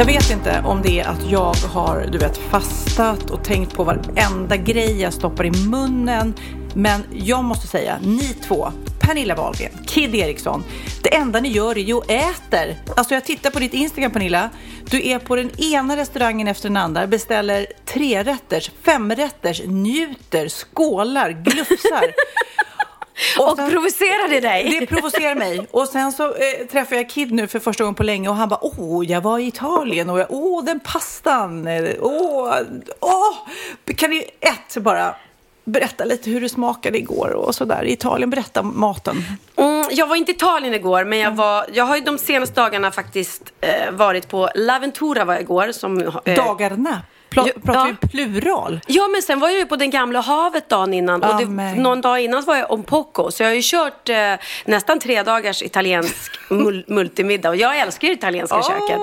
Jag vet inte om det är att jag har du vet, fastat och tänkt på varenda grej jag stoppar i munnen. Men jag måste säga, ni två, Pernilla Wahlgren, Kid Eriksson, det enda ni gör är ju att äter. Alltså jag tittar på ditt Instagram Pernilla, du är på den ena restaurangen efter den andra, beställer trerätters, femrätters, njuter, skålar, glufsar. Och, sen, provocerar det dig? Det provocerar mig. Och sen så eh, träffade jag Kid nu för första gången på länge och han bara, åh, jag var i Italien och jag, åh, den pastan, åh, åh. Kan ni ett bara berätta lite hur det smakade igår och sådär i Italien? Berätta maten. Mm, jag var inte i Italien igår, men jag, var, jag har ju de senaste dagarna faktiskt eh, varit på L'Aventura var jag igår. Som, eh, Dagarna? Pla pratar ja. vi plural? Ja, men sen var jag ju på den gamla havet dagen innan. och det, någon dag innan var jag om Poco. Så jag har ju kört eh, nästan tre dagars italiensk mul multimiddag. Och jag älskar ju italienska oh. köket.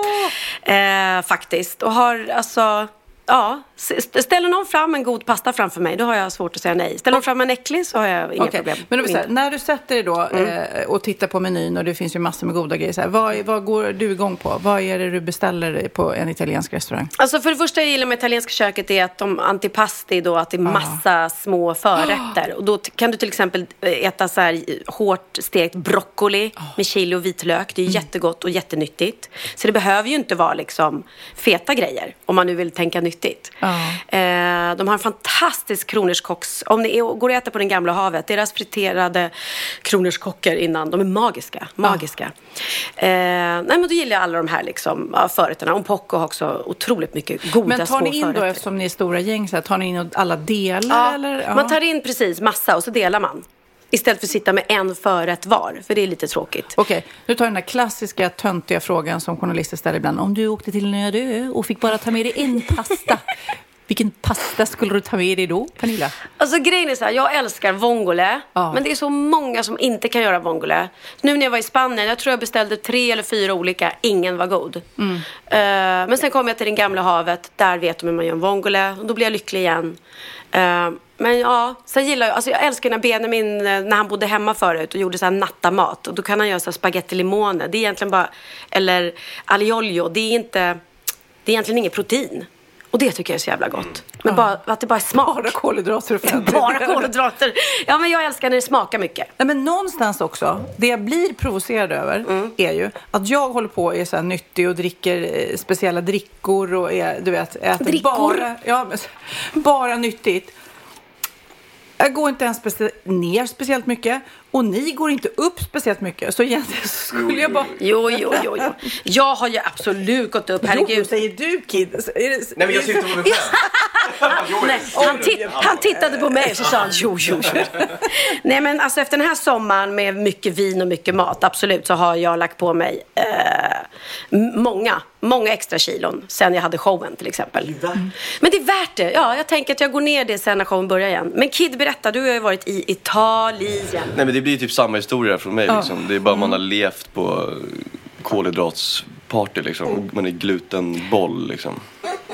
Eh, faktiskt. Och har alltså Ja, ställer någon fram en god pasta framför mig, då har jag svårt att säga nej. Ställer någon fram en äcklig så har jag inga okay. problem. Men här, när du sätter dig då mm. eh, och tittar på menyn och det finns ju massor med goda grejer. Så här, vad, vad går du igång på? Vad är det du beställer på en italiensk restaurang? Alltså för det första jag gillar med italienska köket är att de antipasti då, att det är ah. massa ah. små förrätter. Och då kan du till exempel eh, äta så här hårt stekt broccoli oh. med chili och vitlök. Det är mm. jättegott och jättenyttigt. Så det behöver ju inte vara liksom feta grejer om man nu vill tänka nytt nyttigt. Ja. Eh, de har en fantastisk kronärtskocks... Om ni går och äter på den gamla havet, deras friterade kronärtskockor innan, de är magiska. magiska. Ja. Eh, nej, men då gillar jag alla de här liksom, förrätterna. Och Poco har också otroligt mycket goda Men tar ni in då, eftersom ni är stora gäng, så här, tar ni in alla delar? Eller? man tar in precis massa och så delar man. Istället för att sitta med en förrätt var, för det är lite tråkigt. Okej, okay. nu tar jag den där klassiska töntiga frågan som journalister ställer ibland. Om du åkte till en öde ö och fick bara ta med dig en pasta, vilken pasta skulle du ta med dig då, Pernilla? Alltså grejen är så här, jag älskar vongole. Ja. Men det är så många som inte kan göra vongole. Nu när jag var i Spanien, jag tror jag beställde tre eller fyra olika. Ingen var god. Mm. Uh, men sen kom jag till det gamla havet. Där vet de hur man gör en vongole. Och då blir jag lycklig igen. Uh, men ja, sen gillar jag, alltså jag älskar när Benjamin, eh, när han bodde hemma förut och gjorde så här nattamat. Och då kan han göra så här spaghetti limone. Det är egentligen bara, eller aliolio. Det är inte, det är egentligen inget protein. Och det tycker jag är så jävla gott. Men bara, att det bara är smak. Bara kolhydrater Bara kolhydrater. Ja, men jag älskar när det smakar mycket. Nej, men någonstans också, det jag blir provocerad över mm. är ju att jag håller på och är så här nyttig och dricker eh, speciella drickor och är, du vet, äter drickor. bara, ja, bara nyttigt. Jag går inte ens specie ner speciellt mycket och ni går inte upp speciellt mycket. Så egentligen skulle jag bara... Jo, jo, jo, jo. Jag har ju absolut gått upp, herregud. Jo, säger du Kid. Det... Nej, men jag syftar på mig själv. Nej, han, titt han tittade på mig och så sa han jo, jo, jo. Nej, men alltså efter den här sommaren med mycket vin och mycket mat, absolut, så har jag lagt på mig eh, många, många extra kilon sen jag hade showen till exempel. Mm. Men det är värt det. Ja, jag tänker att jag går ner det sen när showen börjar igen. Men Kid, berätta, du har ju varit i Italien. Nej, men det blir typ samma historia från mig. Liksom. Det är bara man har levt på kolhydratsparty liksom. Man är glutenboll liksom.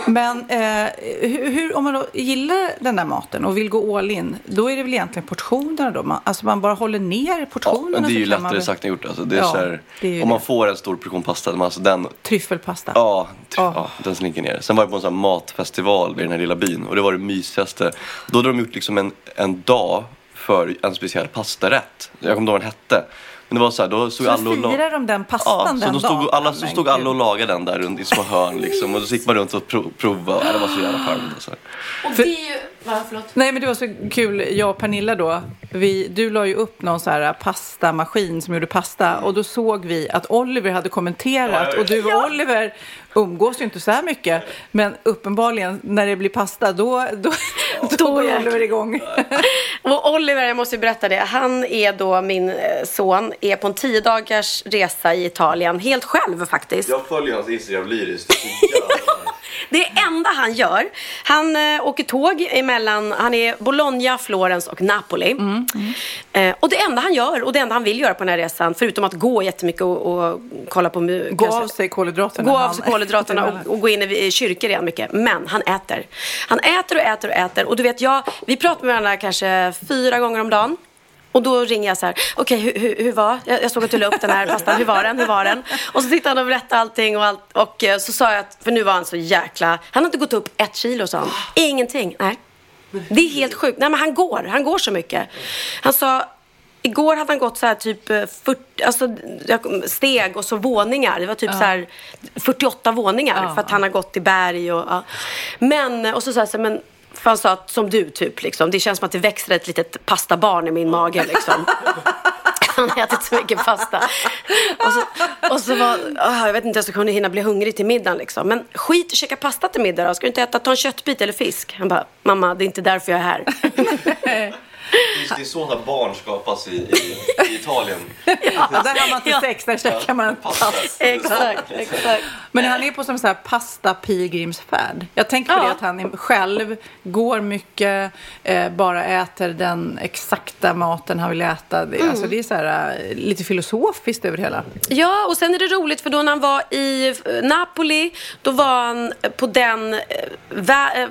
Men eh, hur, hur, om man då gillar den där maten och vill gå all in, då är det väl egentligen portionerna då? Man, alltså man bara håller ner portionerna? Ja, det är ju lättare väl... sagt än gjort. Alltså, det är ja, så här, är om man det. får en stor portion pasta, alltså den... Tryffelpasta? Ja, tryf, oh. ja, den slinker ner. Sen var jag på en sån här matfestival i den här lilla byn och det var det mysigaste. Då hade de gjort liksom en, en dag för en speciell pastarätt. Jag kommer inte ihåg vad den hette. Men det var så här, då stod Så alla och firar de den pastan Ja, så den då stod, dagen? alla, så stod alla och lagade den där runt i små hörn liksom. Och så gick man runt och pro, provade. Ja, det var så jävla charmigt alltså. Och det är ju... Nej men det var så kul, jag och Pernilla då, vi, du la ju upp någon så här pastamaskin som gjorde pasta och då såg vi att Oliver hade kommenterat och du och Oliver umgås ju inte så här mycket men uppenbarligen när det blir pasta då, då, då går. Oliver igång. Och Oliver, jag måste ju berätta det, han är då min eh, son, är på en tio dagars resa i Italien, helt själv faktiskt. Jag följer hans Instagram lyriskt. Det enda han gör, han eh, åker tåg emellan, han är Bologna, Florens och Napoli. Mm, Eh, och det enda han gör, och det enda han vill göra på den här resan, förutom att gå jättemycket och, och kolla på Gå kanske- av sig kolhydraterna. Gå av sig kolhydraterna och, och gå in i i kyrkor igen mycket. Men han äter. Han äter och äter och äter. Och du vet, jag, vi pratar med varandra kanske fyra gånger om dagen. Och då ringer jag så här, okej hur, hur, hur var? Jag, jag såg att du la upp den här pastan, hur var den? Hur var den? Och så sitter han och berättar allting och allt. Och eh, så sa jag att, för nu var han så jäkla, han har inte gått upp ett kilo sa han. Ingenting, nej. Det är helt sjukt. Nej men han går, han går så mycket. Han sa, Igår hade han gått så här typ eh, 40, alltså, jag- steg och så våningar. Det var typ så här 48 våningar för att han har gått i berg och ja. Men, och så sa jag så här, men för han sa att som du typ liksom. Det känns som att det växer ett litet pastabarn i min mage liksom. Han har ätit så mycket pasta. Och så, och så var, ah, jag vet inte, jag ska kunna hinna bli hungrig till middagen liksom. Men skit att käka pasta till middag då. Ska du inte äta, ta en köttbit eller fisk? Han bara, mamma det är inte därför jag är här. Det är så att barn skapas i, i, i Italien. Ja, där har man Ja. sex, där käkar man pasta. exakt, exakt. Men han är på som så här pasta pilgrimsfärd. Jag tänker på Ja. det att han själv går mycket, eh, bara äter den exakta maten han vill äta. Det, Mm. alltså, det är så här, eh, lite filosofiskt över det hela. Ja, och sen är det roligt för då när han var i eh, Napoli, då var han på den, eh,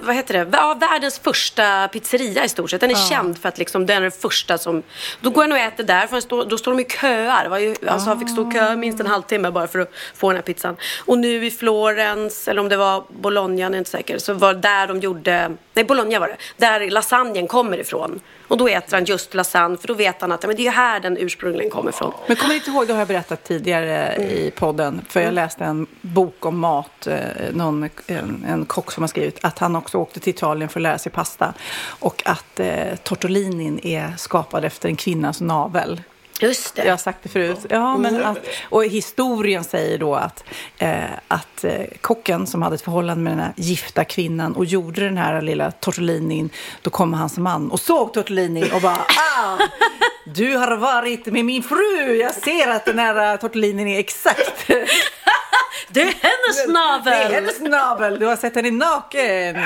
vad heter det, ja, världens första pizzeria i stort sett. Den är känd för att liksom, den är den första som, då går han och äter där, för står, då står de i var ju, alltså, han fick stå i kö minst en halvtimme bara för att få den här pizzan. Och nu i Florens, eller om det var Bologna, jag är inte säker, så var där de gjorde, nej Bologna var det, där lasagnen kommer ifrån. Och då äter han just lasagne, för då vet han att ja, men det är här den ursprungligen kommer ifrån. Men kommer ni inte ihåg, det har jag berättat tidigare i podden, för jag läste en bok om mat, eh, någon, en, en kock som har skrivit att han också åkte till Italien för att lära sig pasta och att eh, tortellinin är skapad efter en kvinnas navel. Just det. Jag har sagt det förut. Ja, men att, och historien säger då att, eh, att eh, kocken som hade ett förhållande med den här gifta kvinnan och gjorde den här lilla tortellinin, då kom hans man och såg tortellinin och bara ah, du har varit med min fru, jag ser att den här eh, tortellinin är exakt. Det är hennes navel! Det är hennes navel, du har sett henne naken.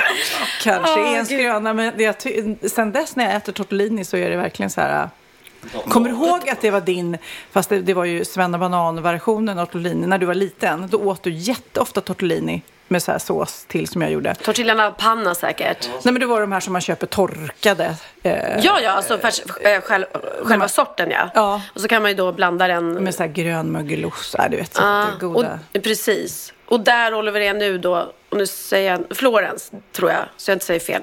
Kanske är en skröna, men jag sen dess när jag äter tortellini så är det verkligen så här... Kommer du ihåg att det var din, fast det, det var ju Svenna Banan-versionen av tortellini, när du var liten, då åt du jätteofta tortellini med så här sås till som jag gjorde. Tortillan panna säkert. Nej men det var de här som man köper torkade. Eh, Ja, ja, alltså färs, äh, själv, själva sorten ja. Ja. Och så kan man ju då blanda den. Med så här grön mögelost, äh, du vet, så Ja, goda. och, precis. Och där Oliver är nu då, och nu säger jag Florens, tror jag, så jag inte säger fel.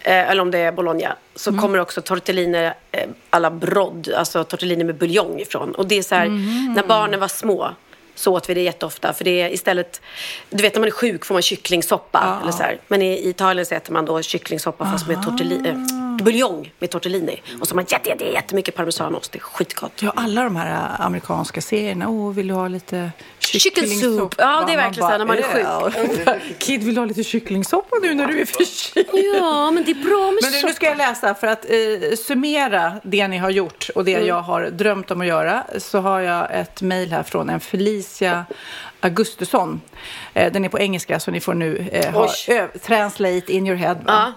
Eh, eller om det är Bologna. Så Mm. kommer också tortellini eh, alla brodd, alltså tortellini med buljong ifrån. Och det är så här, Mm. när barnen var små så åt vi det jätteofta. För det är istället, du vet när man är sjuk får man kycklingsoppa. Eller så här. Men i Italien så äter man då kycklingsoppa fast med tortellini, eh, buljong med tortellini. Och så har man jätte, jätte, jättemycket parmesanost. Det är skitgott. Ja, alla de här äh, amerikanska serierna. Åh, vill du ha lite Kycklingsoup. Ja, det är verkligen så när man är sjuk. Kid, vill du ha lite kycklingsoppa nu när du är förkyld? Ja, men det är bra med Men nu, nu ska jag läsa för att eh, summera det ni har gjort och det Mm. jag har drömt om att göra. Så har jag ett mejl här från en Felicia Augustusson. Eh, den är på engelska så ni får nu eh, ha, ö, translate in your head. va?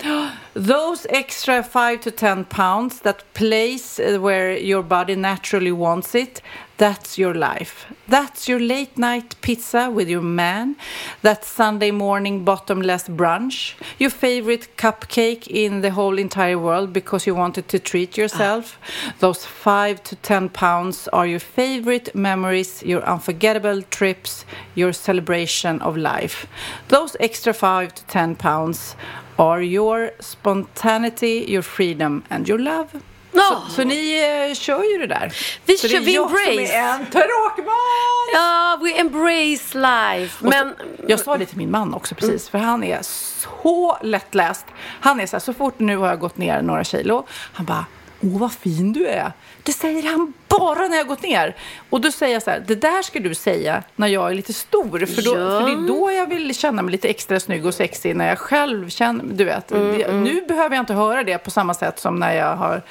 Those extra 5 to 10 pounds that place eh, where your body naturally wants it That's your life. That's your late night pizza with your man. That Sunday morning bottomless brunch. Your favorite cupcake in the whole entire world because you wanted to treat yourself. Ah. Those five to ten pounds are your favorite memories, your unforgettable trips, your celebration of life. Those extra five to ten pounds are your spontaneity, your freedom, and your love. Ja. Så, så ni eh, kör ju det där. Vi så kör- det är vi jag som embrace. är en tråkmåns! Ja, we embrace life. Och Men så, jag sa det till min man också precis, för han är så lättläst. Han är så här, så fort nu har jag gått ner några kilo, han bara, åh vad fin du är. Det säger han bara när jag har gått ner. Och då säger jag så här, det där ska du säga när jag är lite stor, för, då, Ja. för det är då jag vill känna mig lite extra snygg och sexig, när jag själv känner, du vet. Mm, det, nu behöver jag inte höra det på samma sätt som när jag har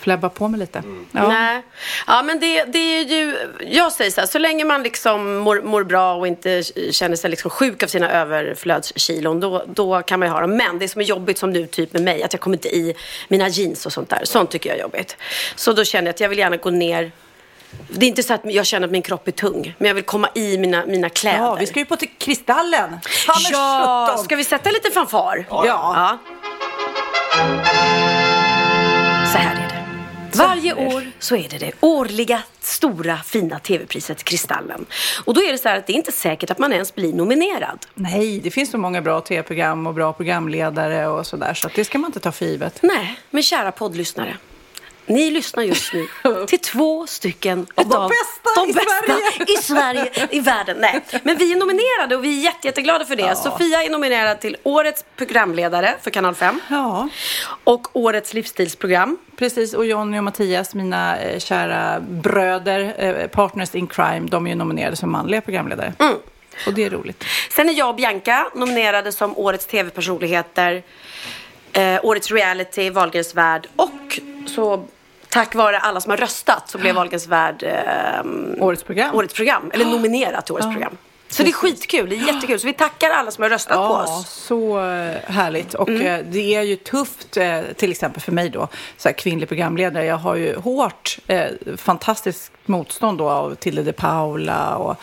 flabbat på mig lite. Ja. Nej. Ja, men det, det är ju... Jag säger så här, så länge man liksom mår, mår bra och inte känner sig liksom sjuk av sina överflödskilon, då, då kan man ju ha dem. Men det som är jobbigt, som nu typ med mig, att jag kommer inte i mina jeans och sånt där. Sånt tycker jag är jobbigt. Så då känner jag att jag vill gärna gå ner. Det är inte så att jag känner att min kropp är tung, men jag vill komma i mina, mina kläder. Ja, vi ska ju på till Kristallen. Ja, ska vi sätta lite fanfar? Ja. ja. Det. Varje år så är det det årliga stora fina tv-priset Kristallen. Och då är det så här att det är inte säkert att man ens blir nominerad. Nej, det finns så många bra tv-program och bra programledare och sådär så att det ska man inte ta för givet. Nej, men kära poddlyssnare. Ni lyssnar just nu till två stycken Av de bästa de i bästa Sverige. i Sverige, i världen. Nej, men vi är nominerade och vi är jätte, jätteglada för det. Sofia är nominerad till Årets programledare för Kanal 5 Ja, och Årets livsstilsprogram. precis. Och Jonny och Mattias, mina eh, kära bröder, eh, partners in crime, de är ju nominerade som manliga programledare. Och det är roligt. Sen är jag och Bianca nominerade som Årets TV-personligheter, eh, Årets reality, Wahlgrens värld och så tack vare alla som har röstat så blev Wahlgrens värld eh, Årets program. Årets program, eller nominerat till Årets program. Så det är skitkul, det är jättekul. Så vi tackar alla som har röstat på Ja, oss. så eh, härligt. Och eh, det är ju tufft, eh, till exempel för mig då, så här kvinnlig programledare. Jag har ju hårt, eh, fantastiskt motstånd då av Tilde de Paula och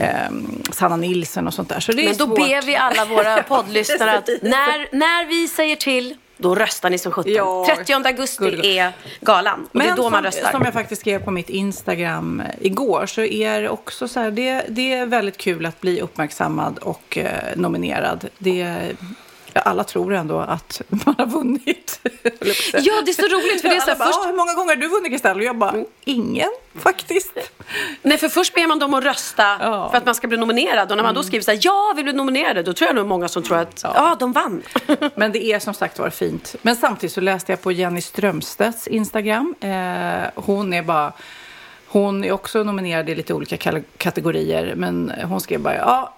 eh, Sanna Nilsson och sånt där. Så det är Men då svårt. ber vi alla våra poddlyssnare att när, när vi säger till, då röstar ni som sjutton. Ja. 30 augusti Gulligt. är galan och det är då som, man röstar. som jag faktiskt skrev på mitt Instagram eh, igår så är det också så här, det, det är väldigt kul att bli uppmärksammad och eh, nominerad. Det, alla tror ändå att man har vunnit. Ja, det är så roligt för det är så här, bara, först "Ah, hur många gånger har du vunnit Kristall? Och jag bara, ingen faktiskt. Nej, för först ber man dem att rösta Ja. Mm. för att man ska bli nominerad. Och när man då skriver så här, ja, vi blir nominerade, då tror jag nog många som tror att, ja, de vann. Men det är som sagt var fint. Men samtidigt så läste jag på Jenny Strömstedts Instagram. Eh, hon är bara... Hon är också nominerad i lite olika kategorier. Men hon skrev bara, ja,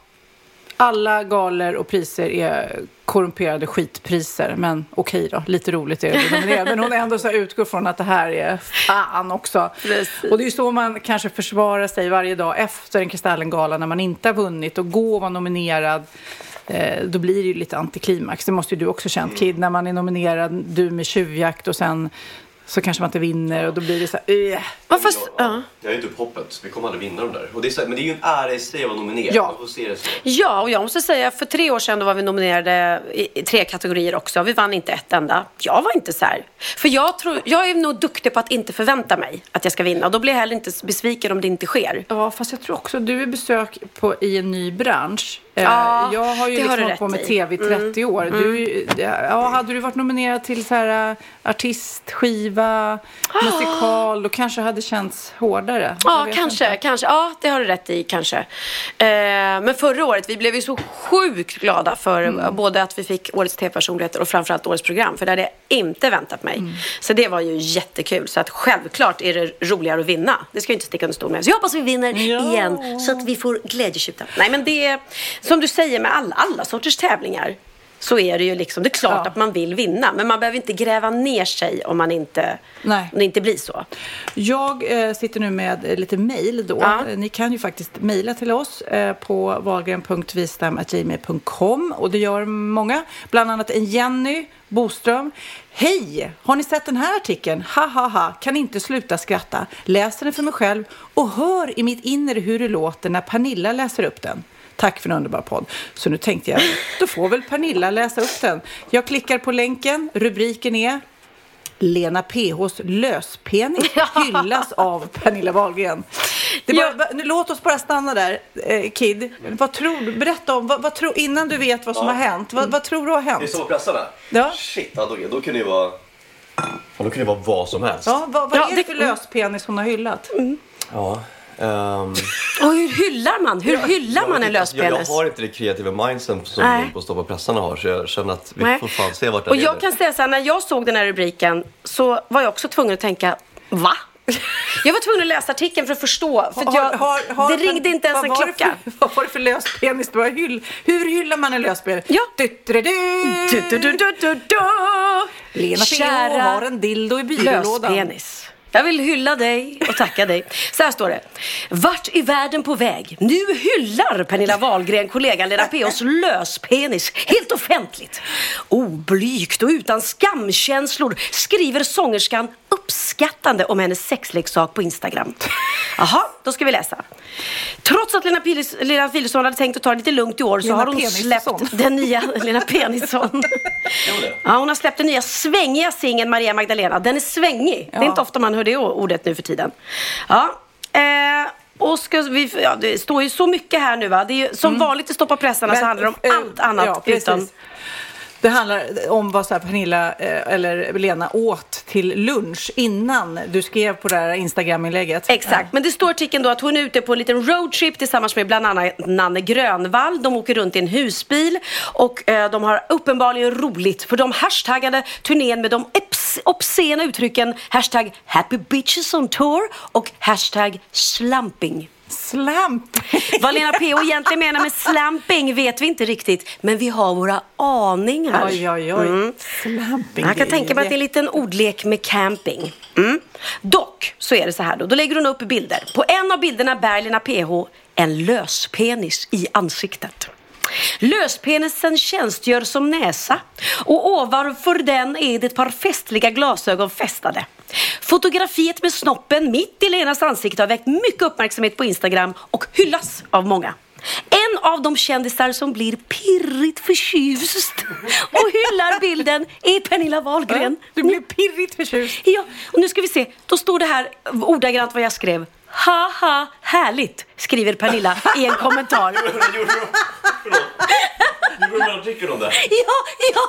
alla galer och priser är korrumperade skitpriser. Men okej då, lite roligt är det nominerad. Men hon ändå så utgår från att det här är fan också. Precis. Och det är ju så man kanske försvarar sig varje dag efter en Kristallengala när man inte har vunnit och gå och vara nominerad. Eh, då blir det ju lite antiklimax. Det måste ju du också känt Kid, när man är nominerad, du med tjuvjakt och sen så kanske man inte vinner och då blir det så här, uh. Ja, fast, ja. Jag är inte upp hoppet. Vi kommer aldrig vinna de där. Och det är så, men det är ju en ära i sig att vara nominerad. Ja. Man får se det så. ja, och jag måste säga, för tre år sedan då var vi nominerade i, i tre kategorier också. Vi vann inte ett enda. Jag var inte så här. För jag, tror, jag är nog duktig på att inte förvänta mig att jag ska vinna. Och då blir jag heller inte besviken om det inte sker. Ja, fast jag tror också du är besök på, i en ny bransch. Eh, Ja, jag har ju liksom hållit på med i. Mm. tv i 30 år. Du, ja, hade du varit nominerad till så här, eh, artist, skiva, musikal, då kanske det hade känts hårdare. Ja, kanske, inte. kanske. Ja, det har du rätt i, kanske. Eh, men förra året, vi blev ju så sjukt glada för Mm. både att vi fick Årets TV-personligheter och framförallt Årets program. För det hade jag inte väntat mig. Mm. Så det var ju jättekul. Så att självklart är det roligare att vinna. Det ska jag inte sticka under stol med. Så jag hoppas vi vinner Ja. igen. Så att vi får glädjetjuta. Nej, men det är som du säger med alla, alla sorters tävlingar. Så är det ju liksom. Det är klart Ja. att man vill vinna. Men man behöver inte gräva ner sig om man inte, Nej. om det inte blir så. Jag eh, sitter nu med eh, lite mejl då. Ja. Eh, Ni kan ju faktiskt mejla till oss eh, på wahlgren.vistam.gmail.com och det gör många. Bland annat en Jenny Boström. Hej! Har ni sett den här artikeln? Ha ha ha, kan inte sluta skratta. Läser den för mig själv och hör i mitt inre hur det låter när Pernilla läser upp den. Tack för en underbar podd. Så nu tänkte jag, då får väl Pernilla läsa upp den. Jag klickar på länken, rubriken är Lena PHs löspenis hyllas av Pernilla Wahlgren. Bara, nu, låt oss bara stanna där, eh, Kid. Vad tror du? Berätta om, vad, vad tror, innan du vet vad som Ja. har hänt. Vad, vad tror du har Det är hänt? så pressarna? Ja. Shit, ja, då, då kan det ju vara... Då kan det vara vad som helst. Ja, vad, vad Ja, är det det- för löspenis hon har hyllat? Ja. Ehm, Och hur hyllar man? Hur hyllar jag man en löspenis? Jag, jag har inte det kreativa mindset som Nej. de på Stoppa pressarna har så jag känner att vi Nej. får fan se vart det Och jag kan säga så här, när jag såg den här rubriken så var jag också tvungen att tänka, va? Jag var tvungen att läsa artikeln för att förstå. För att jag, det ringde inte ens en klocka. För, vad var det för löspenis du har hyll? Hur hyllar man en löspenis? Ja. Du-du-du-du. Du, du, du, du, du, du. Lena Kära har en dildo i byrålådan. löspenis. Jag vill hylla dig och tacka dig. Så här står det. Vart är världen på väg? Nu hyllar Pernilla Wahlgren kollegan Lena P.O.s löspenis helt offentligt. Oblygt och utan skamkänslor skriver sångerskan uppskattande om hennes sexleksak på Instagram. Jaha, då ska vi läsa. Trots att Lena, Pilis, Lena Philipsson hade tänkt att ta det lite lugnt i år så Lena har hon Penisson. släppt den nya Lena Penisson. Ja, hon har släppt den nya svängiga singeln Maria Magdalena. Den är svängig. Det är Ja. inte ofta man hör det ordet nu för tiden. Ja. Eh, och ska vi, ja, det står ju så mycket här nu va. Det är ju, som vanligt i Stoppa pressarna så Men, handlar det om allt annat ja, precis. utan... Det handlar om vad så här Pernilla eh, eller Lena åt till lunch innan du skrev på det här Instagram-inlägget. Exakt, men det står i artikeln då att hon är ute på en liten roadtrip tillsammans med bland annat Nanne Grönvall. De åker runt i en husbil och eh, de har uppenbarligen roligt för de hashtaggade turnén med de obscena uttrycken hashtag happy bitches on tour och hashtag slamping. Slamp! Vad Lena P.O. egentligen menar med slamping vet vi inte riktigt, men vi har våra aningar. Oj, oj, oj. Slamping. Jag kan tänka mig att det är en liten ordlek med camping. Mm. Dock så är det så här då. Då lägger hon upp bilder. På en av bilderna bär Lena PH en löspenis i ansiktet. Löspenisen tjänstgör som näsa och ovanför den är det ett par festliga glasögon fästade. Fotografiet med snoppen mitt i Lenas ansikte har väckt mycket uppmärksamhet på Instagram och hyllas av många. En av de kändisar som blir pirrigt förtjust och hyllar bilden är Pernilla Wahlgren. Du blev pirrigt förtjust. Ja, och nu ska vi se. Då står det här ordagrant vad jag skrev. Haha, härligt, skriver Pernilla i en kommentar. Gjorde du en artikel om det? Ja, ja,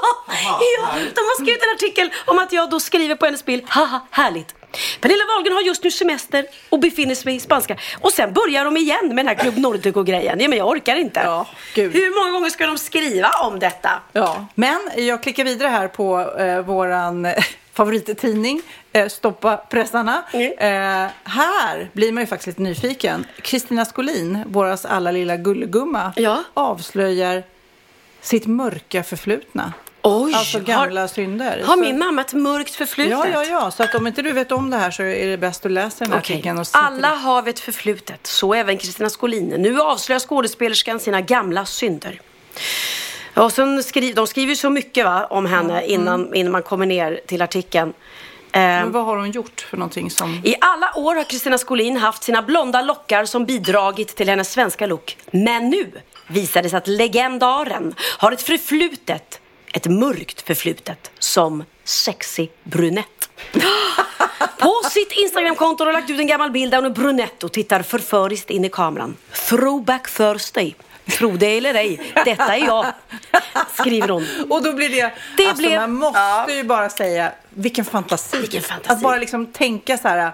ja. De har skrivit en artikel om att jag då skriver på hennes bild. Haha, härligt. Pernilla Wahlgren har just nu semester och befinner sig i spanska. Och sen börjar de igen med den här Club Nordico-grejen. Ja, men jag orkar inte. Ja, gud. Hur många gånger ska de skriva om detta? Ja, men jag klickar vidare här på eh, våran eh, favorittidning, Stoppa pressarna. Mm. Eh, här blir man ju faktiskt lite nyfiken. Kristina Skolin, våras alla lilla gullegumma, Ja. avslöjar sitt mörka förflutna. Oj, Alltså gamla har, synder. har Så- min mamma ett mörkt förflutet? Ja, ja, ja. Så att om inte du vet om det här så är det bäst att läsa den här Okej. artikeln. Och Alla har vi ett förflutet, så även Kristina Skolin. Nu avslöjar skådespelerskan sina gamla synder. Och sen skri de skriver ju så mycket va, om henne innan, innan man kommer ner till artikeln. Eh, Men vad har hon gjort för någonting som... I alla år har Kristina Skolin haft sina blonda lockar som bidragit till hennes svenska look. Men nu visar det sig att legendaren har ett förflutet, ett mörkt förflutet, som sexig brunett. På sitt Instagramkonto har hon lagt ut en gammal bild där hon är brunett och tittar förföriskt in i kameran. Throwback Thursday. Tro det eller ej, detta är jag, skriver hon. Och då blir det, Det alltså blev- man måste Ja. ju bara säga, vilken fantasi. Vilken fantasi. Att bara liksom tänka så här,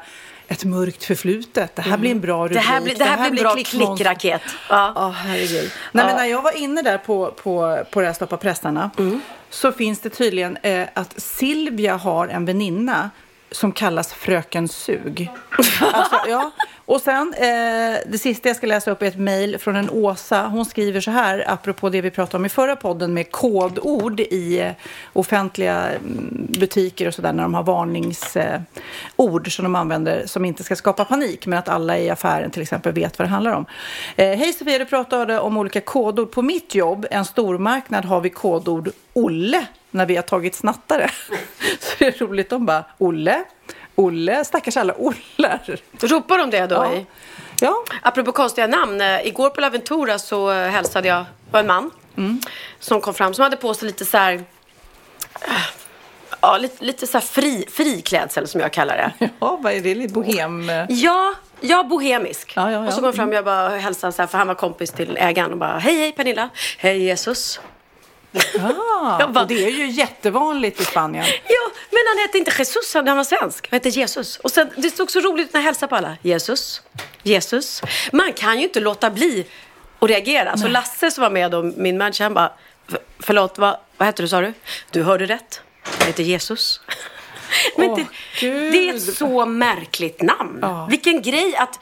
ett mörkt förflutet, det här blir en bra rubrik. Det här blir, det här blir en bra klickraket. Ja. Ja, herregud. Nej, men när jag var inne där på, på, på det här Stoppa pressarna Mm. så finns det tydligen eh, att Silvia har en väninna som kallas Fröken Sug. Alltså, ja. Och sen, eh, det sista jag ska läsa upp är ett mejl från en Åsa. Hon skriver så här, apropå det vi pratade om i förra podden med kodord i eh, offentliga mm, butiker och sådär när de har varningsord eh, som de använder som inte ska skapa panik men att alla i affären till exempel vet vad det handlar om. Eh, Hej Sofia, du pratade om olika kodord. På mitt jobb, en stormarknad, har vi kodord Olle när vi har tagit snattare. Så det är roligt, de bara Olle, Olle, stackars alla Ollar. Ropar de det då? Ja. I? Ja, Apropå konstiga namn. eh, Igår på Laventura så eh, hälsade jag på en man som kom fram som hade på sig lite så här eh, Ja, lite, lite så här fri, klädsel som jag kallar det. ja vad är det? Lite bohem... Ja, jag bohemisk. Ja, ja, ja. Och så kom jag fram och jag bara hälsade så här, för han var kompis till ägaren och bara hej hej Pernilla, hej Jesus. Ah, bara- och det är ju jättevanligt i Spanien. Ja, men han hette inte Jesus, han var svensk. Han hette Jesus. Och sen, det stod så roligt när jag hälsade på alla. Jesus, Jesus. Man kan ju inte låta bli att reagera. Så Lasse som var med då, min manager, han bara, "För- förlåt, vad, vad hette du sa du? Du hörde rätt. Jag heter Jesus. Men Åh, det, det är ett så märkligt namn. Ja. Vilken grej att,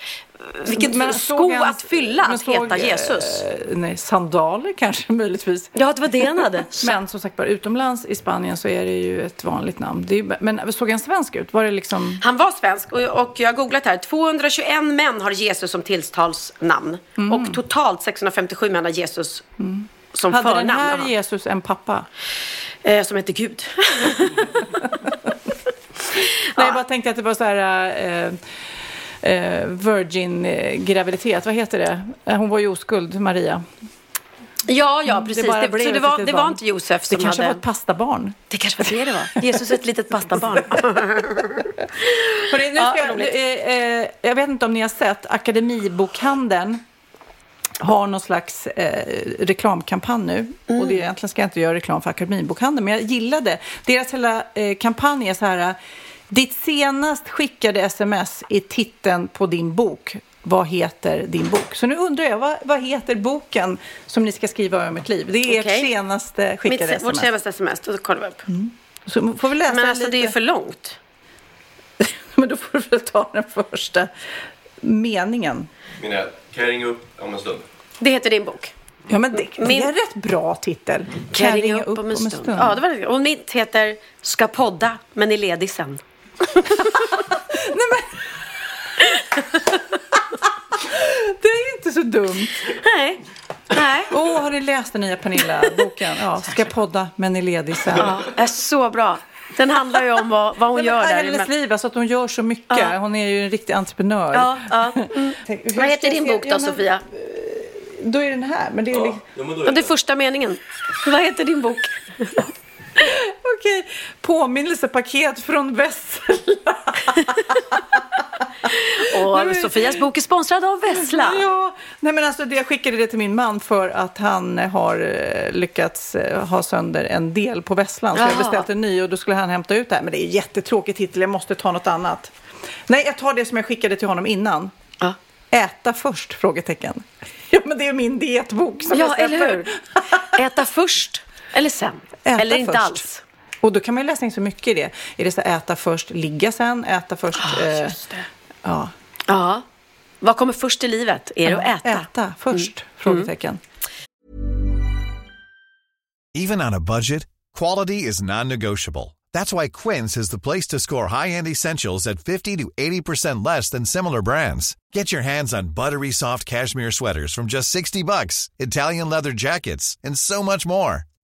vilket Men sko han- att fylla, att såg, heta Jesus. eh, nej, sandaler kanske möjligtvis. Ja, det var det han hade. Men som sagt var, utomlands i Spanien så är det ju ett vanligt namn. Ju- men såg han svensk ut? Var det liksom... Han var svensk och, och jag har googlat här. 221 män har Jesus som tilltalsnamn. Mm. Och totalt 657 män har Jesus som Hade förnamn. den här. Jesus en pappa? eh, som heter Gud. Nej, jag bara tänkte att det var så här... Eh, eh, Virgin-graviditet, vad heter det? Eh, Hon var ju oskuld, Maria. ja, ja, precis. bara Det blev så det var, det var inte Josef Det som kanske hade... var ett pastabarn. Det kanske var det det var. Jesus ett litet pastabarn. Hörrni, nu Ja, jag, eh, eh, jag vet inte om ni har sett Akademibokhandeln har någon slags eh, reklamkampanj nu. Mm. Och det, egentligen ska jag inte göra reklam för Akademibokhandeln, men jag gillade. Deras hela eh, kampanj är så här. Ditt senast skickade sms är titeln på din bok. Vad heter din bok? Så nu undrar jag, vad, vad heter boken som ni ska skriva om ert liv? Det är Okej. ert senaste Mitt, skickade se- sms. vårt senaste sms, då kollar vi upp. Så får vi läsa Men alltså lite. det är ju för långt. Men då får du väl ta den första meningen. Mina, kan jag ringa upp om en stund? Det heter din bok. Ja, men det, det Min- är en rätt bra titel. Kan jag ringa upp om en stund? Ja, det var det. Och mitt heter Ska podda, men är ledig sen. Det är inte så dumt. Nej. Nej. Åh, har ni läst den nya Pernilla-boken? Ja, ska podda, men är ledig sen. Ja, är så bra. Den handlar ju om vad, vad hon Nej, gör men där. hennes liv, alltså att hon gör så mycket. Ja. Hon är ju en riktig entreprenör. Ja, ja. Mm. Vad heter din bok då, ja, men, Sofia? Då är den här. Men det är liksom... Ja, men då Ja, det är första meningen. Vad heter din bok? Okej. Påminnelsepaket från Vessla. Och men- Sofias bok är sponsrad av Vessla. Ja, nej men alltså jag skickade det till min man för att han har eh, lyckats eh, ha sönder en del på vässlan. Så jag Jaha. beställt en ny och då skulle han hämta ut det här. Men det är jättetråkig titel, jag måste ta något annat. Nej, jag tar det som jag skickade till honom innan. Ja. Äta först? Frågetecken. Ja, men det är min dietbok som Ja, jag släpper. eller hur? Äta först eller sen? Äta eller inte först. alls? Och då kan man ju läsa in så mycket i det. Är det så här, äta först, ligga sen, äta först? eh, Just det. ja. Ja. Vad kommer först i livet? Är det att äta? Mm. Äta först? Frågetecken. Even on a budget, quality is non-negotiable. That's why Quince is the place to score high-end essentials at 50 to 80% less than similar brands. Get your hands on buttery soft cashmere sweaters from just 60 bucks, Italian leather jackets, and so much more.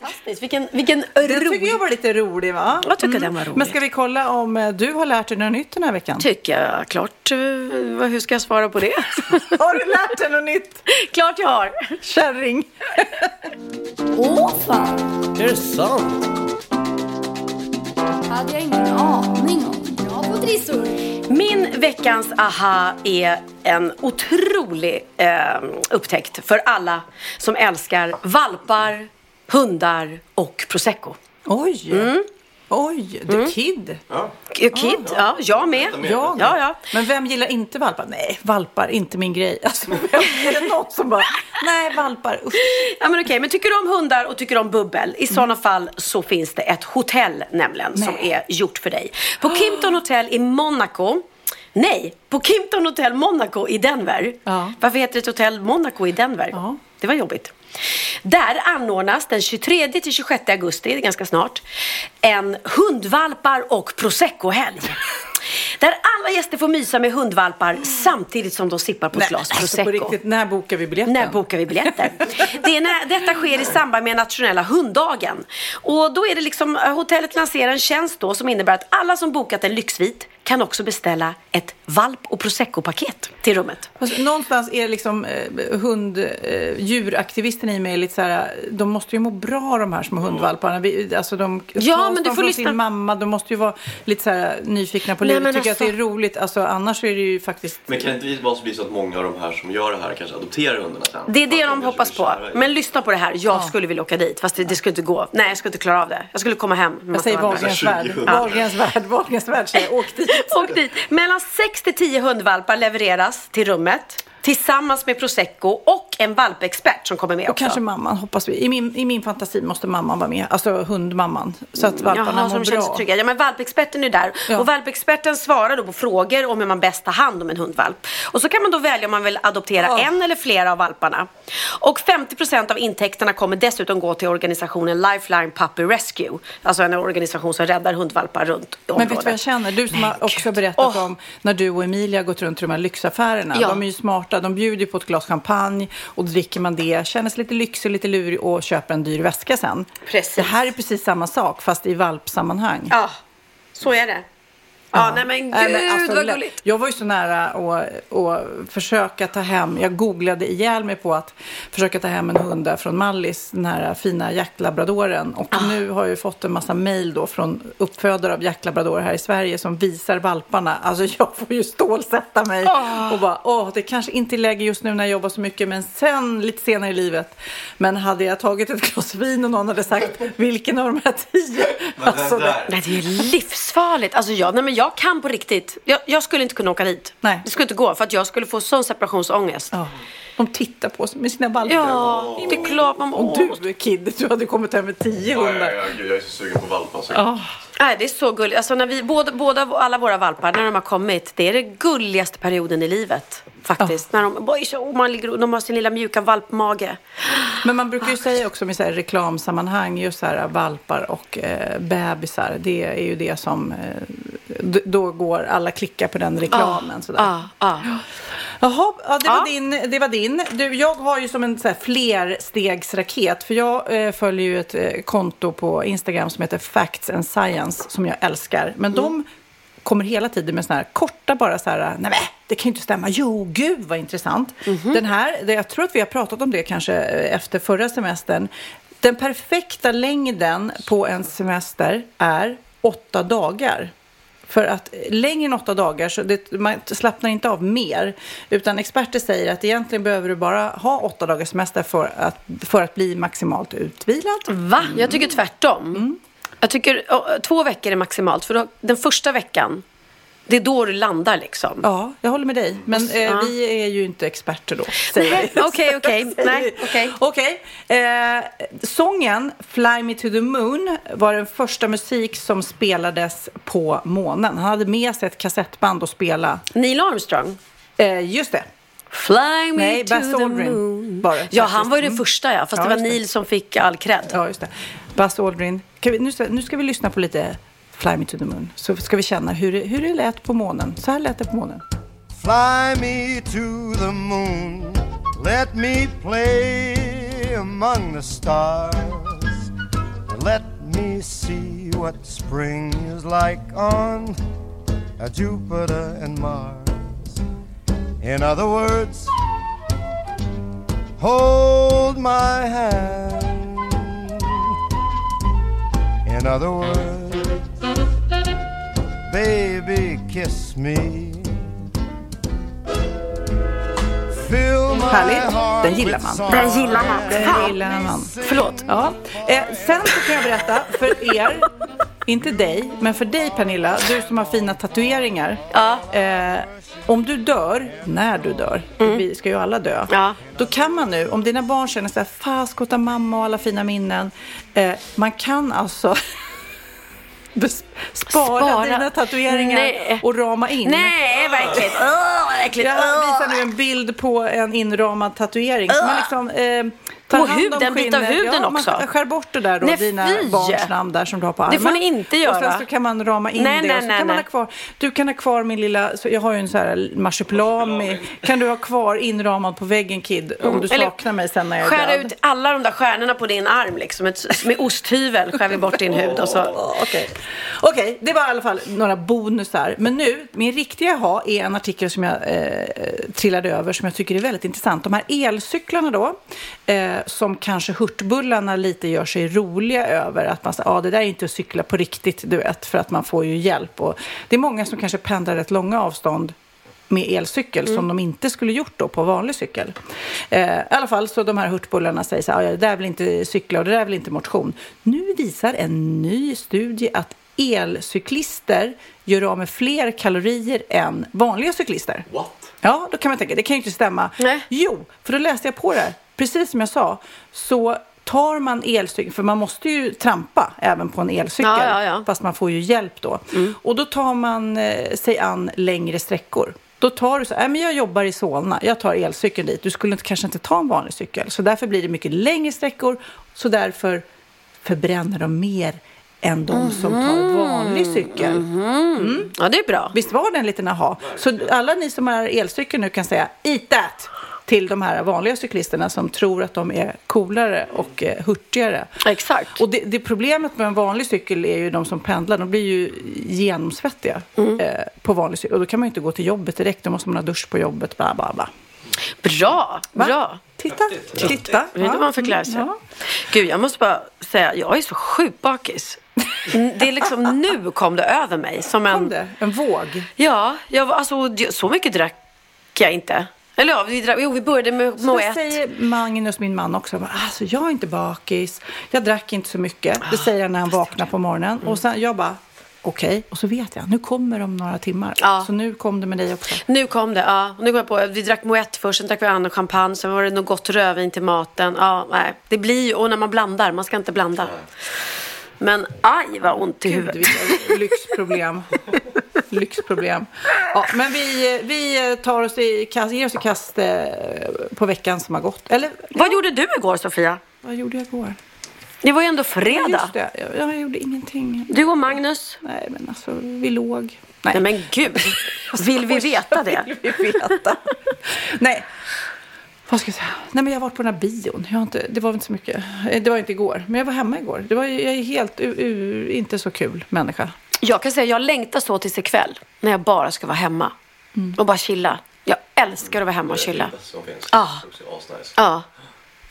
Fantastiskt. Vilken, vilken rolig... Den tycker jag var lite rolig, va? Jag tycker mm. den var rolig. Men ska vi kolla om eh, du har lärt dig något nytt den här veckan? Tycker jag. Klart. Eh, hur ska jag svara på det? har du lärt dig något nytt? Klart jag har. Kärring. Åh, fan. Är det sant? hade jag ingen aning om. Bra på trissor. Min veckans aha är en otrolig eh, upptäckt för alla som älskar valpar, hundar och prosecco. Oj! Mm. Oj, The mm. Kid. Ja. Kid, ja. Jag med. Jag Ja, ja. Men vem gillar inte valpar? Nej, valpar, inte min grej. Alltså, är det något som bara, nej, valpar, usch. Ja, men okej, men tycker du om hundar och tycker du om bubbel, i sådana mm. fall så finns det ett hotell nämligen nej. som är gjort för dig. På Kimpton Hotel i Monaco Nej, på Kimpton Hotel Monaco i Denver. Ja. Varför heter det hotell Monaco i Denver? Ja. Det var jobbigt. Där anordnas den 23 till 26 augusti, det är ganska snart, en hundvalpar och proseccohelg. Där alla gäster får mysa med hundvalpar samtidigt som de sippar på ett glas prosecco. Alltså på riktigt, när bokar vi biljetter? När bokar vi biljetter? Det är när, detta sker i samband med nationella hunddagen. Och då är det liksom, hotellet lanserar en tjänst då som innebär att alla som bokat en lyxsvit kan också beställa ett valp och prosecco-paket till rummet. Alltså, någonstans är liksom eh, hund, eh, djuraktivisten i mig lite så här, de måste ju må bra de här små hundvalparna. Vi, alltså de ja, men du får från lyssna. sin mamma, de måste ju vara lite så här nyfikna på livet, tycker alltså... att det är roligt. Alltså, annars är det ju faktiskt... Men kan det inte bara bli så att många av de här som gör det här kanske adopterar hundarna sen? Det är det de, de hoppas på. Men lyssna på det här, jag ja. skulle vilja åka dit, fast det, det, skulle inte gå. Nej, jag skulle inte klara av det. Jag skulle komma hem. Jag säger Wahlgrens värld. Wahlgrens värld, Wahlgrens värld säger åk dit åk dit. Mellan 6 till 10 hundvalpar levereras till rummet tillsammans med prosecco och en valpexpert som kommer med Och också. kanske mamman, hoppas vi. I min, I min fantasi måste mamman vara med, alltså hundmamman. Så att valparna Jaha, mår sig bra. trygga. Ja, men valpexperten är där. Ja. Och valpexperten svarar då på frågor om hur man bäst tar hand om en hundvalp. Och så kan man då välja om man vill adoptera Ja. en eller flera av valparna. Och 50% av intäkterna kommer dessutom gå till organisationen Lifeline Puppy Rescue. Alltså en organisation som räddar hundvalpar runt Men området. vet du vad jag känner? Du som Men har också berättat Åh. om när du och Emilia har gått runt i de här lyxaffärerna. Ja. De är ju smarta. De bjuder ju på ett glas champagne och dricker man det, känner sig lite lyxig, lite lurig och köper en dyr väska sen. Precis. Det här är precis samma sak fast i valpsammanhang. Ja, så är det. Ja, nej men gud Nej, men alltså, vad gulligt. Jag var ju så nära att, att försöka ta hem, jag googlade ihjäl mig på att försöka ta hem en hund där från Mallis, den här fina jaktlabradoren. Och Ah. nu har jag ju fått en massa mejl då från uppfödare av jaktlabradorer här i Sverige som visar valparna. Alltså jag får ju stålsätta mig Ah. och bara, åh, det kanske inte är läge just nu när jag jobbar så mycket, men sen lite senare i livet. Men hade jag tagit ett glas vin och någon hade sagt, vilken av de här tio? Alltså, det, det är livsfarligt. Alltså jag, nej, men jag kan på riktigt. Jag, jag skulle inte kunna åka dit. Nej. Det skulle inte gå för att jag skulle få sån separationsångest. ja, de tittar på oss med sina valpar. Ja, det är klart man Och du Kid, du hade kommit hem med tio hundar. jag är så sugen på valpar. Så. Nej, det är så gulligt. Alltså när vi, båda, båda, alla våra valpar, när de har kommit, det är den gulligaste perioden i livet. Faktiskt. När de, oj, så, man ligger, de har sin lilla mjuka valpmage. Men man brukar ju säga också i så här reklamsammanhang, just så här valpar och eh, bebisar, det är ju det som, eh, då går alla klickar på den reklamen. sådär. Ja, ja. Jaha, ja, det, var Ja. din, det var din. Du, jag har ju som en så här flerstegsraket, för jag eh, följer ju ett eh, konto på Instagram som heter Facts and Science, som jag älskar. Men de kommer hela tiden med såna här korta bara så här, nej det kan ju inte stämma. Jo, gud vad intressant. Den här, det, jag tror att vi har pratat om det kanske eh, efter förra semestern. Den perfekta längden på en semester är åtta dagar. För att längre än åtta dagar, så det, man slappnar inte av mer. Utan experter säger att egentligen behöver du bara ha åtta dagars semester för att, för att bli maximalt utvilad. Va? Jag tycker tvärtom. Jag tycker å, två veckor är maximalt. För då, den första veckan, det är då du landar liksom. Ja, jag håller med dig. Men eh, Ja. vi är ju inte experter då, okej, okej. Okej. Okej. Eh, sången Fly Me To The Moon var den första musik som spelades på månen. Han hade med sig ett kassettband att spela. Neil Armstrong. Eh, just det. Fly me Nej, to Buzz the Aldrin moon. det, Ja, han var ju den Mm. första ja. Fast Ja, det var just det. Neil som fick all cred. Ja, just det. Buzz Aldrin. Vi, nu, ska, nu ska vi lyssna på lite Fly Me To The Moon. Så ska vi känna hur, det- hur det lät på månen. Så här lät det på månen. Fly me to the moon. Let me play among the stars. Let me see what spring is like on uh, Jupiter and Mars. In other words, hold my hand. In other words, baby, kiss me. Fill my Härligt. heart Den gillar man. Den gillar man. Den gillar man. Förlåt. Ja. Eh, sen så kan jag berätta för er, inte dig, men för dig Pernilla, du som har fina tatueringar. Ja. Eh, om du dör, när du dör, vi ska ju alla dö. Ja. Då kan man nu, om dina barn känner så här, faskota mamma och alla fina minnen. Eh, man kan alltså spara, Spara. dina tatueringar Nej. och rama in. Nej, vad äckligt. Åh, vad äckligt. Jag visar nu en bild på en inramad tatuering. Så man liksom, eh, tar Och hand om huden, skinnet. huden ja, man också. skär bort det där då, Nej, dina fy. barns namn där som du har på armen. Det får ni inte Och göra. sen så kan man rama in Nej, det nej, och så nej, kan man ha kvar, du kan ha kvar min lilla, så jag har ju en sån här marsipelami, kan du ha kvar inramad på väggen Kid om du Eller saknar mig sen när jag är Skära död. ut alla de där stjärnorna på din arm liksom. Ett, med osthyvel skär vi bort din hud och så. Okej, Okej, det var i alla fall några bonusar. Men nu, min riktiga ha är en artikel som jag eh, trillade över som jag tycker är väldigt intressant. De här elcyklarna då, eh, som kanske hurtbullarna lite gör sig roliga över. Att man säger, ah, det där är inte att cykla på riktigt, du vet, för att man får ju hjälp. Och det är många som kanske pendlar rätt långa avstånd med elcykel som de inte skulle gjort då på vanlig cykel. Eh, I alla fall så de här hurtbullarna säger så här, "Ah, det där är väl inte cykla och det där är väl inte motion. Nu visar en ny studie att elcyklister gör av med fler kalorier än vanliga cyklister. What? Ja, då kan man tänka, det kan ju inte stämma. Nej. Jo, för då läste jag på det här. Precis som jag sa, så tar man elcykeln, för man måste ju trampa även på en elcykel, Ja, ja, ja. fast man får ju hjälp då. Och då tar man eh, sig an längre sträckor. Då tar du så här, men jag jobbar i Solna, jag tar elcykeln dit. Du skulle inte, kanske inte ta en vanlig cykel. Så därför blir det mycket längre sträckor. Så därför förbränner de mer än de som tar vanlig cykel. Mm. Ja, det är bra. Visst var det en liten aha? Så alla ni som har elcykel nu kan säga eat that till de här vanliga cyklisterna som tror att de är coolare och eh, hurtigare. Exakt. Och det, det problemet med en vanlig cykel är ju de som pendlar, de blir ju genomsvettiga Mm. eh, på vanlig cykel. Och då kan man ju inte gå till jobbet direkt, då måste man ha dusch på jobbet. Bla, bla, bla. Bra, Va? bra. Titta, titta. Jag vet inte vad man fick lära sig. Ja. Gud, jag måste bara säga, jag är så sjukt bakis. Det är liksom nu kom det över mig. Som en, Kom det? En våg? Ja, jag, alltså, så mycket drack jag inte. Eller ja, vi, jo, vi började med Moët. det säger Magnus, min man också. Alltså, jag är inte bakis. Jag drack inte så mycket. Det säger han när han vaknar på morgonen. Och sen jag bara, okej. Och så vet jag, nu kommer om några timmar. Ja. Så nu kom det med dig också. Nu kom det, ja. Nu kom jag på, vi drack Moët först, sen drack vi annan champagne, sen var det något gott rödvin till maten. Ja, nej. Det blir ju, och när man blandar, man ska inte blanda. Men aj vad ont i Gud, huvudet. vilka lyxproblem. lyxproblem. Ja, men vi, vi tar oss i kast, ger oss i kast eh, på veckan som har gått. Eller, Vad gjorde du igår Sofia? vad gjorde jag igår? Det var ju ändå Ja, fredag. just det. Jag, jag gjorde ingenting. Du och Magnus. Nej, men alltså, vi låg. Nej, Nej men gud. Vill vi veta det? vill vi veta. Nej. Vad ska jag säga? Nej, men jag har varit på den här bion. Jag har inte, det var inte så mycket. Eh, Det var inte igår. Men jag var hemma igår. Det var, jag är helt u, u, inte så kul människa. Jag kan säga jag längtar så tills ikväll. När jag bara ska vara hemma. Och bara chilla. Jag älskar att vara hemma och chilla. Ja. Ja.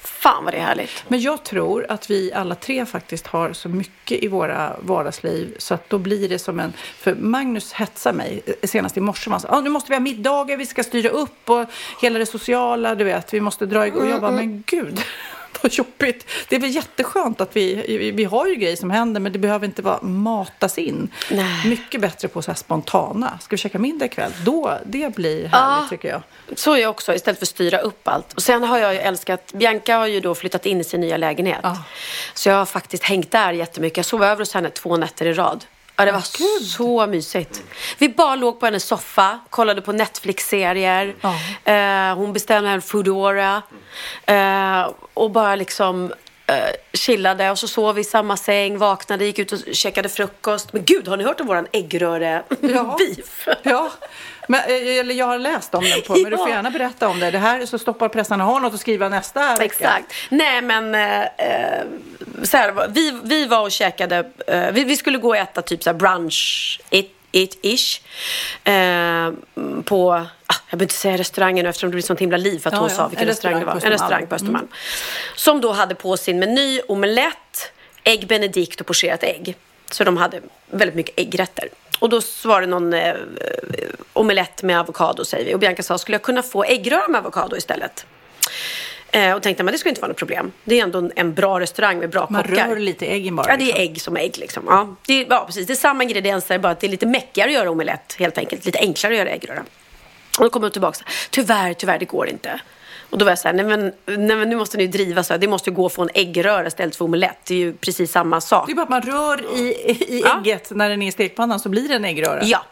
Fan vad det är härligt. Men jag tror att vi alla tre faktiskt har så mycket i våra vardagsliv så att då blir det som en... För Magnus hetsar mig eh, senast i morse. Han sa, ah, nu måste vi ha middagar, vi ska styra upp och hela det sociala, du vet, vi måste dra igång. Och jag bara, men gud. Vad jobbigt. Det är väl jätteskönt att vi, vi, har ju grejer som händer men det behöver inte vara matas in. Nej. Mycket bättre på så här spontana. Ska vi käka middag ikväll? Då, det blir härligt Ja. tycker jag. Så är jag också, istället för att styra upp allt. Och sen har jag ju älskat, Bianca har ju då flyttat in i sin nya lägenhet. Ja. Så jag har faktiskt hängt där jättemycket. Jag sov över hos henne två nätter i rad. Ja, det var så mysigt. Vi bara låg på hennes soffa, kollade på Netflix-serier. Ja. Eh, hon bestämde en Foodora. Eh, och bara liksom eh, chillade. Och så sov vi i samma säng, vaknade, gick ut och käkade frukost. Men gud, har ni hört om våran äggröre-beef? Ja, men, eh, eller jag har läst om den på, men du får Ja. gärna berätta om det. Det här så stoppar pressarna har något att skriva nästa vecka. Exakt. Nej men eh, eh, så här, vi, vi var och käkade, eh, vi, vi skulle gå och äta typ så här brunch it, it ish. Eh, på, ah, jag behöver inte säga restaurangen eftersom det blir sånt himla liv för att Ja, hon ja. sa vilken En restaurang det var. restaurang En restaurang på Östermalm. Som då hade på sin meny omelett, ägg benedict och pocherat ägg. Så de hade väldigt mycket äggrätter. Och då var det någon eh, omelett med avokado säger vi. Och Bianca sa, skulle jag kunna få äggröra med avokado istället? Eh, och tänkte, men det skulle inte vara något problem. Det är ändå en, bra restaurang med bra Man kockar. rör lite äggen bara. Ja, det är liksom. ägg som ägg liksom. Ja, det är, ja, precis. Det är samma ingredienser, bara att det är lite mäckigare att göra omelett helt enkelt. Lite enklare att göra äggröra. Och då kom hon tillbaka. Tyvärr, tyvärr, det går inte. Och då var jag så här, nej men, nej men nu måste ni driva så här. Det måste ju gå att en äggröra istället för omelett. Det är ju precis samma sak. Det är bara att man rör i, i Ja. ägget när den är i stekpannan så blir det en äggröra. Ja.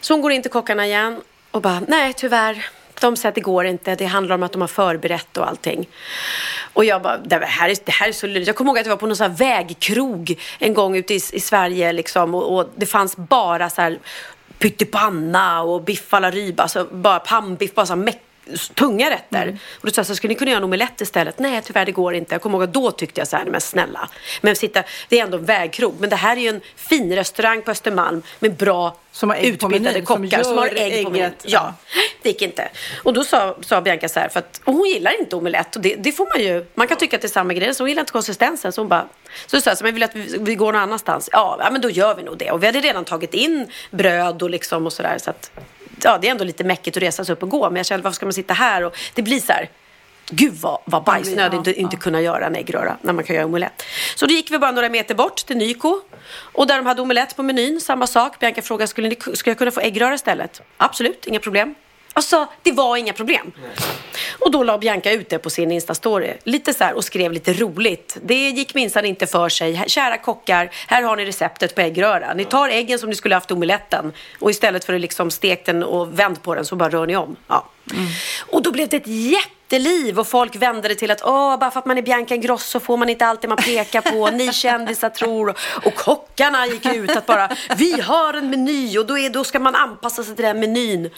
Så hon går in till kockarna igen och bara, nej tyvärr. De säger att det går inte. Det handlar om att de har förberett och allting. Och jag bara, det här är, det här är så lurigt. Jag kommer ihåg att jag var på någon sån här vägkrog en gång ute i, i Sverige liksom. Och, och det fanns bara så här pyttipanna och biff alla ryba. Alltså bara pannbiff, bara så här meck tunga rätter. Och då sa jag så skulle ni kunna göra en omelett istället? Nej, tyvärr det går inte. Jag kommer ihåg att då tyckte jag så här, men snälla. Men sitta, det är ändå en vägkrog. Men det här är ju en fin restaurang på Östermalm med bra Som har ägg utbildade menyn, som kockar som, har gör ägg på menyn. ägget, Ja, det gick inte. Och då sa, sa Bianca så här, för att och hon gillar inte omelett. Och det, det får man ju. Man kan tycka att det är samma grej. Så hon gillar inte konsistensen. Så hon bara, så sa jag, men vill att vi, vi går någon annanstans? Ja, ja, men då gör vi nog det. Och vi hade redan tagit in bröd och liksom och sådär. Så att, ja, det är ändå lite mäckigt att resa sig upp och gå. Men jag kände, varför ska man sitta här? Och det blir så här, Gud vad, vad bajsnödigt att inte kunna göra en äggröra när man kan göra omelett. Så då gick vi bara några meter bort till Nyko. Och där de hade omelett på menyn, samma sak. Bianca frågade, skulle, ni, skulle jag kunna få äggröra istället? Absolut, inga problem. Alltså, det var inga problem. Och då la Bianca ut det på sin Insta-story. Lite så här och skrev lite roligt. Det gick minsann inte för sig. Kära kockar, här har ni receptet på äggröra. Ni tar äggen som ni skulle haft i omeletten och istället för att liksom stekt den och vänd på den så bara rör ni om. Ja. Och då blev det ett jätteliv och folk vände det till att Åh, bara för att man är Bianca Ingrosso får man inte alltid man pekar på. Ni kändisar tror. Och, och kockarna gick ut att bara vi har en meny och då, är, då ska man anpassa sig till den menyn.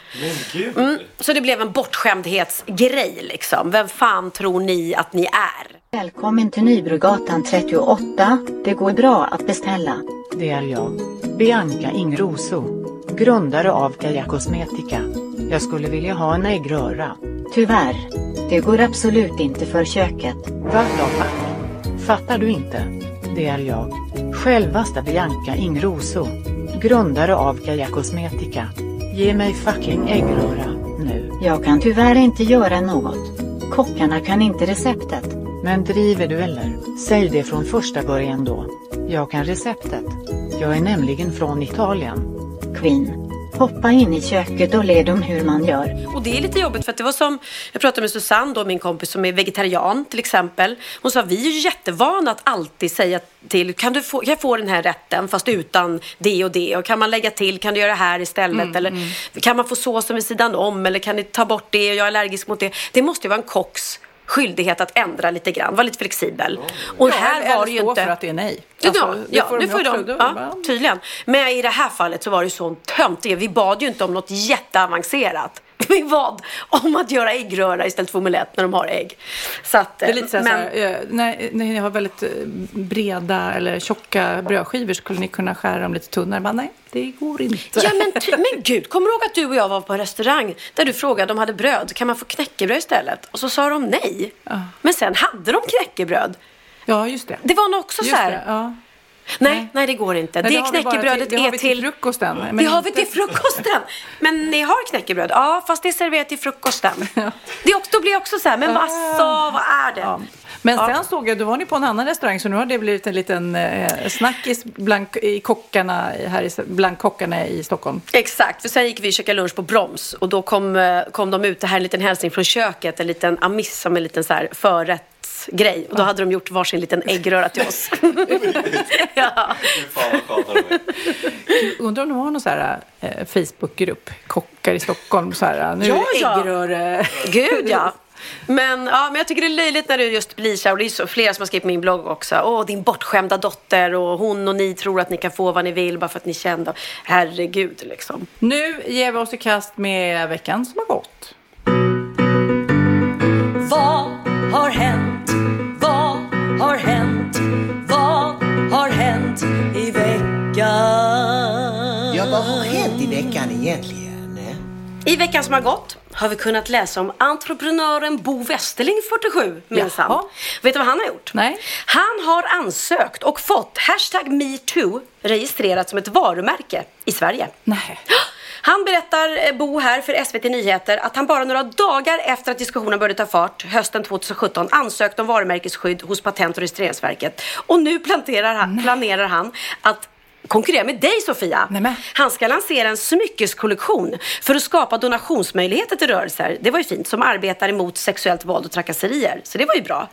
Mm. Så det blev en bortskämdhetsgrej liksom. Vem fan tror ni att ni är? Välkommen till Nybrogatan 38. Det går bra att beställa. Det är jag, Bianca Ingrosso, grundare av Kaja Cosmetica. Jag skulle vilja ha en äggröra. Tyvärr. Det går absolut inte för köket. Va då fuck? Fattar du inte? Det är jag, självaste Bianca Ingrosso, grundare av Kaja Cosmetica. Ge mig fucking äggröra, nu. Jag kan tyvärr inte göra något. Kockarna kan inte receptet. Men driver du eller? Säg det från första början då. Jag kan receptet. Jag är nämligen från Italien. Queen. Hoppa in i köket och led om hur man gör. Och det är lite jobbigt för att det var som, jag pratade med Susanne då, min kompis som är vegetarian till exempel. Hon sa vi är ju jättevana att alltid säga till, kan du få, kan jag få den här rätten fast utan det och det? Och kan man lägga till, kan du göra det här istället? eller kan man få såsen vid sidan om? Eller kan ni ta bort det? Jag är allergisk mot det. Det måste ju vara en kocks skyldighet att ändra lite grann, vara lite flexibel. Och Ja, här var det ju inte... för att det är nej. Ja, Alltså, ja, får de det får ju också. de. Ja, tydligen. Men i det här fallet så var det ju så töntigt. Vi bad ju inte om något jätteavancerat. Vi bad om att göra äggröra istället för omelett när de har ägg. Så att, Det är lite så men, så här, när, när ni har väldigt eh, breda eller tjocka brödskivor skulle ni kunna skära dem lite tunnare. Men nej, det går inte. Ja men, men gud, kommer du ihåg att du och jag var på en restaurang där du frågade om de hade bröd, kan man få knäckebröd istället? Och så sa de nej. Men sen hade de knäckebröd. Ja, just det. Det var nog också Just så här. det, ja. Nej, nej det går inte. Nej, det knäckebrödet till, det har är vi till frukosten. men det har vi till frukosten. Men ni har knäckebröd? Ja, fast det är serverat till frukosten. Det också, då blir jag också så här, men vad så, vad är det? Ja. Men Ja. sen såg jag, då var ni på en annan restaurang så nu har det blivit en liten eh, snackis bland, i kockarna, här i, bland kockarna i Stockholm. Exakt, för sen gick vi och käkade lunch på Broms och då kom, eh, kom de ut, det här är en liten hälsning från köket, en liten amiss som en liten så här förrättsgrej. Och då hade de gjort varsin liten äggröra till oss. ja. Undrar om de har någon så här eh, Facebookgrupp, kockar i Stockholm, så här, nu Ja, ja. äggröre. Gud ja. Men, ja, men jag tycker det är löjligt när du just blir så här, och det är så, flera som har skrivit på min blogg också. Åh, din bortskämda dotter och hon och ni tror att ni kan få vad ni vill bara för att ni är kända. Herregud liksom. Nu ger vi oss i kast med veckan som har gått. Vad har hänt? Har hänt? Vad har hänt i veckan? Ja, vad har hänt i veckan egentligen? I veckan som har gått har vi kunnat läsa om entreprenören Bo Westerling, 47, minsann. Vet du vad han har gjort? Nej. Han har ansökt och fått hashtag metoo registrerat som ett varumärke i Sverige. Nej. Han berättar, eh, Bo här för SVT Nyheter, att han bara några dagar efter att diskussionen började ta fart hösten 2017 ansökte om varumärkesskydd hos Patent och registreringsverket. Och nu planerar han, planerar han att konkurrera med dig Sofia. Han ska lansera en smyckeskollektion för att skapa donationsmöjligheter till rörelser, det var ju fint, som arbetar emot sexuellt våld och trakasserier. Så det var ju bra.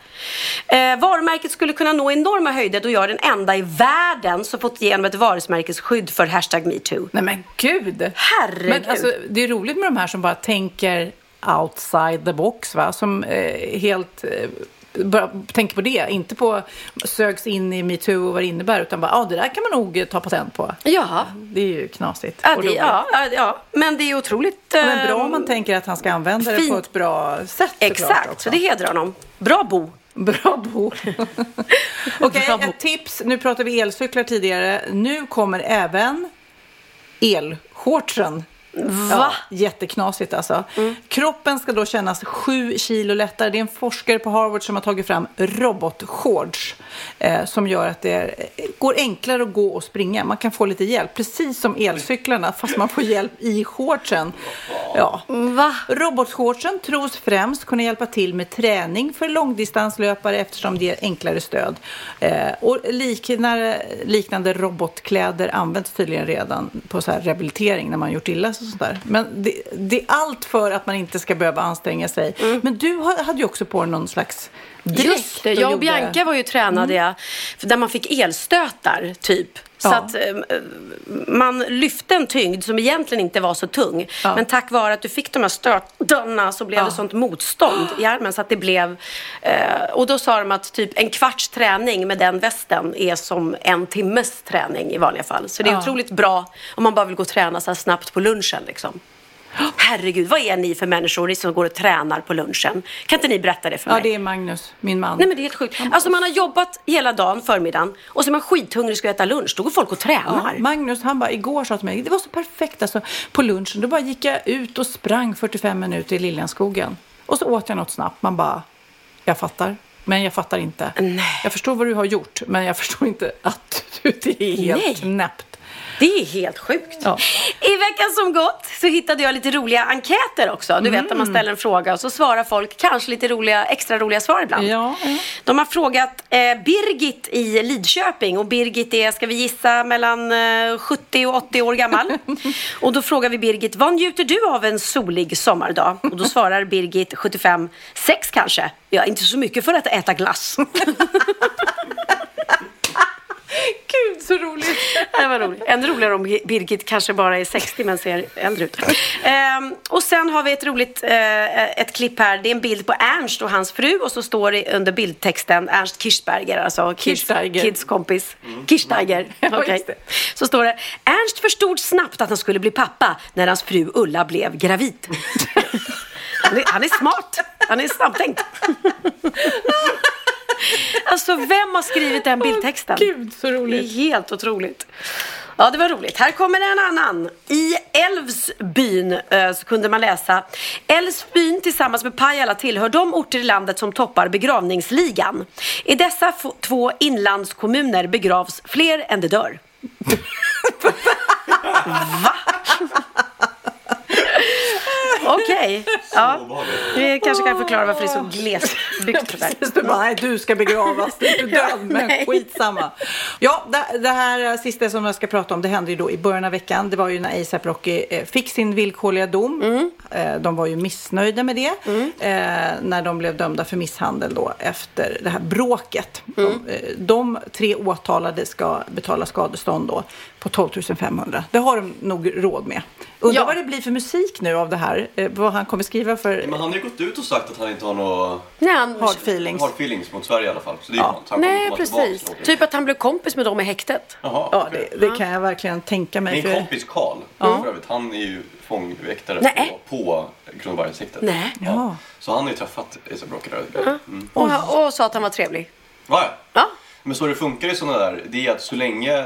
Eh, varumärket skulle kunna nå enorma höjder då jag är den enda i världen som fått igenom ett varumärkesskydd för hashtag metoo. Nej men gud! Herregud. Men alltså, det är roligt med de här som bara tänker outside the box, va? Som eh, helt eh, bara tänker på det, inte på söks in i metoo och vad det innebär, utan bara, ja ah, det där kan man nog eh, ta patent på. Ja. Det är ju knasigt. Ja, det, ja, ja, men det är otroligt... Men bra eh, om man tänker att han ska använda det fint. på ett bra sätt. Exakt, så det hedrar honom. Bra Bo. Bra Bo. Okej, ett tips. Nu pratade vi elcyklar tidigare. Nu kommer även elshortsen. Ja, jätteknasigt alltså. Kroppen ska då kännas sju kilo lättare. Det är en forskare på Harvard som har tagit fram robotshorts eh, som gör att det är, går enklare att gå och springa. Man kan få lite hjälp, precis som elcyklarna, fast man får hjälp i shortsen. Ja. Va? Robotshortsen tros främst kunna hjälpa till med träning för långdistanslöpare eftersom det ger enklare stöd. Eh, och liknande, liknande robotkläder används tydligen redan på så här rehabilitering när man gjort illa och sånt där. Men det, det är allt för att man inte ska behöva anstränga sig. Men du ha- hade ju också på dig någon slags dräkt. Just det, jag och gjorde- Bianca var ju tränade Mm. där man fick elstötar typ. Så Ja. att eh, man lyfte en tyngd som egentligen inte var så tung. Ja. Men tack vare att du fick de här stötarna så blev Ja. det sånt motstånd i armen så att det blev... Eh, och då sa de att typ en kvarts träning med den västen är som en timmes träning i vanliga fall. Så det är Ja. otroligt bra om man bara vill gå och träna så här snabbt på lunchen liksom. Herregud, vad är ni för människor ni som går och tränar på lunchen? Kan inte ni berätta det för mig? Ja, det är Magnus, min man. Nej men det är helt sjukt. Alltså man har jobbat hela dagen, förmiddagen och så är man skithungrig och ska äta lunch. Då går folk och tränar. Ja, Magnus han bara igår sa till mig, det var så perfekt alltså på lunchen. Då bara gick jag ut och sprang 45 minuter i Liljanskogen. Och så åt jag något snabbt. Man bara, jag fattar. Men jag fattar inte. Jag förstår vad du har gjort, men jag förstår inte att du, det är helt Nej. knäppt. Det är helt sjukt. Ja. I veckan som gått så hittade jag lite roliga enkäter också. Du vet när Mm. man ställer en fråga och så svarar folk kanske lite roliga, extra roliga svar ibland. Ja, ja. De har frågat eh, Birgit i Lidköping och Birgit är, ska vi gissa, mellan eh, 70 och 80 år gammal. och då frågar vi Birgit, vad njuter du av en solig sommardag? Och då svarar Birgit 75, sex kanske. Ja, inte så mycket för att äta glass. Gud, så roligt. Det var roligt. Ännu roligare om Birgit kanske bara är 60 men ser äldre ut. Ehm, och sen har vi ett roligt eh, ett klipp här. Det är en bild på Ernst och hans fru och så står det under bildtexten Ernst Kirchberger, alltså Kids. Kids kompis. Ja, Okej. just det. Så står det Ernst förstod snabbt att han skulle bli pappa när hans fru Ulla blev gravid. han, är, han är smart. Han är snabbtänkt. Alltså vem har skrivit den bildtexten? Gud, så roligt. helt otroligt. Ja, det var roligt. Här kommer en annan. I Älvsbyn eh, så kunde man läsa Älvsbyn tillsammans med Pajala tillhör de orter i landet som toppar begravningsligan. I dessa två inlandskommuner begravs fler än det dör. Va? Okej. Ja. Vi kanske kan förklara varför det är så glesbyggt. där. Du bara, nej, du ska begravas, du är inte död, men Nej. skitsamma. Ja, det, det här sista som jag ska prata om, det hände ju då i början av veckan. Det var ju när ASAP Rocky eh, fick sin villkorliga dom. Mm. Eh, de var ju missnöjda med det eh, när de blev dömda för misshandel då efter det här bråket. Mm. De, de tre åtalade ska betala skadestånd då på 12 500. Det har de nog råd med. Undrar Ja. vad det blir för musik nu av det här. Eh, vad han kommer skriva för Men han har ju gått ut och sagt att han inte har några Nej, han... hard feelings. hard feelings mot Sverige i alla fall. Så det är Ja. skönt. Nej precis. Typ att han blev kompis med dem i häktet. Jaha, Ja, det, det kan jag verkligen tänka mig. Min för- kompis Karl, Ja. för övrigt, han är ju fångväktare Nej. på, på Kronobergshäktet. Nej. Ja. Så han har ju träffat ASAP Rocky där. Mm. Och, och sa att han var trevlig. Ja, ja. Ja. Men så det funkar i sådana där, det är att så länge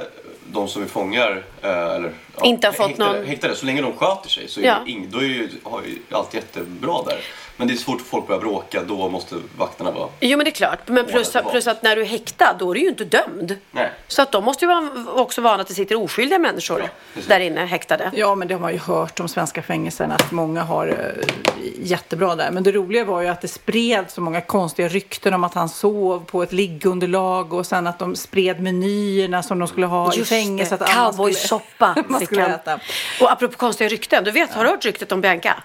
de som vi fångar, eh, eller ja, Inte har fått häktade, någon- häktade, så länge de sköter sig så är Ja. det ing, då är ju, har ju allt jättebra där. Men det är så fort folk börjar bråka, då måste vakterna vara... Jo men det är klart. Men plus, Ja, det var- plus att när du är häktad då är du ju inte dömd. Nej. Så att de måste ju vara också vana att det sitter oskyldiga människor precis. där inne häktade. Ja, men det har man ju hört om svenska fängelserna att många har eh, jättebra där. Men det roliga var ju att det spred så många konstiga rykten om att han sov på ett liggunderlag och sen att de spred menyerna som de skulle ha i Just fängelset. det, att alla cowboysoppa fick skulle han. äta. Och apropå konstiga rykten, du vet, har du hört ryktet om Bianca?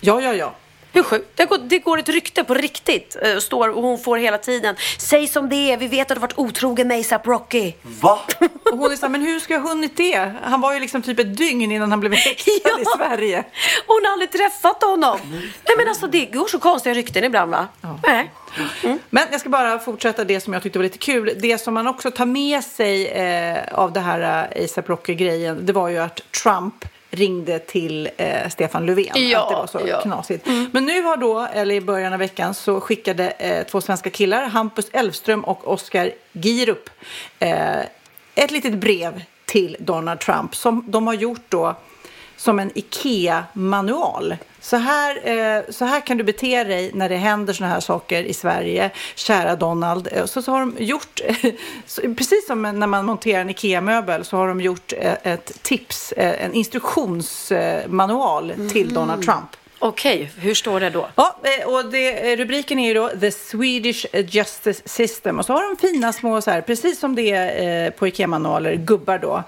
Ja, ja, ja. Hur sjukt? Det går, det går ett rykte på riktigt. eh, Står, och hon får hela tiden. Säg som det är, vi vet att du varit otrogen med ASAP Rocky. Va? Och hon är så här, men hur ska jag ha hunnit det? Han var ju liksom typ ett dygn innan han blev häktad Ja. i Sverige. Hon har aldrig träffat honom. Nej men alltså det går så konstiga rykten ibland va? Nej. Men jag ska bara fortsätta det som jag tyckte var lite kul. Det som man också tar med sig eh, av det här eh, ASAP Rocky-grejen, det var ju att Trump ringde till eh, Stefan Löfven. Ja, att det var så ja. knasigt. Men nu har då, eller i början av veckan, så skickade eh, två svenska killar, Hampus Elfström och Oskar Girup, eh, ett litet brev till Donald Trump som de har gjort då som en IKEA-manual. Så här, eh, så här kan du bete dig när det händer såna här saker i Sverige, kära Donald. Eh, Så, så har de gjort, precis som när man monterar en IKEA-möbel, så har de gjort eh, ett tips, eh, en instruktionsmanual till Donald Trump. Okej, hur står det då? Ja, eh, och det, eh, rubriken är ju då The Swedish Justice System. Och så har de fina små, så här, precis som det är eh, på IKEA-manualer, gubbar då.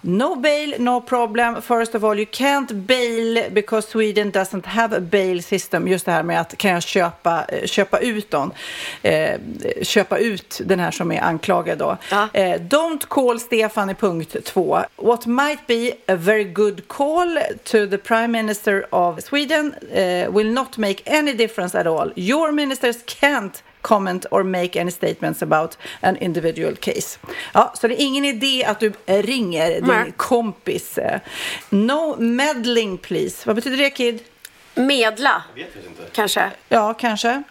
No bail, no problem. First of all, you can't bail because Sweden doesn't have a bail system. Just det här med att kan jag köpa, köpa ut dem? Eh, köpa ut den här som är anklagad då. Eh, don't call Stefan i punkt två. What might be a very good call to the Prime Minister of Sweden eh, will not make any difference at all. Your ministers can't comment or make any statements about an individual case. Ja, så det är ingen idé att du ringer din Nej. kompis. No meddling please. Vad betyder det Kid? Medla, Jag vet inte. kanske. Ja, kanske.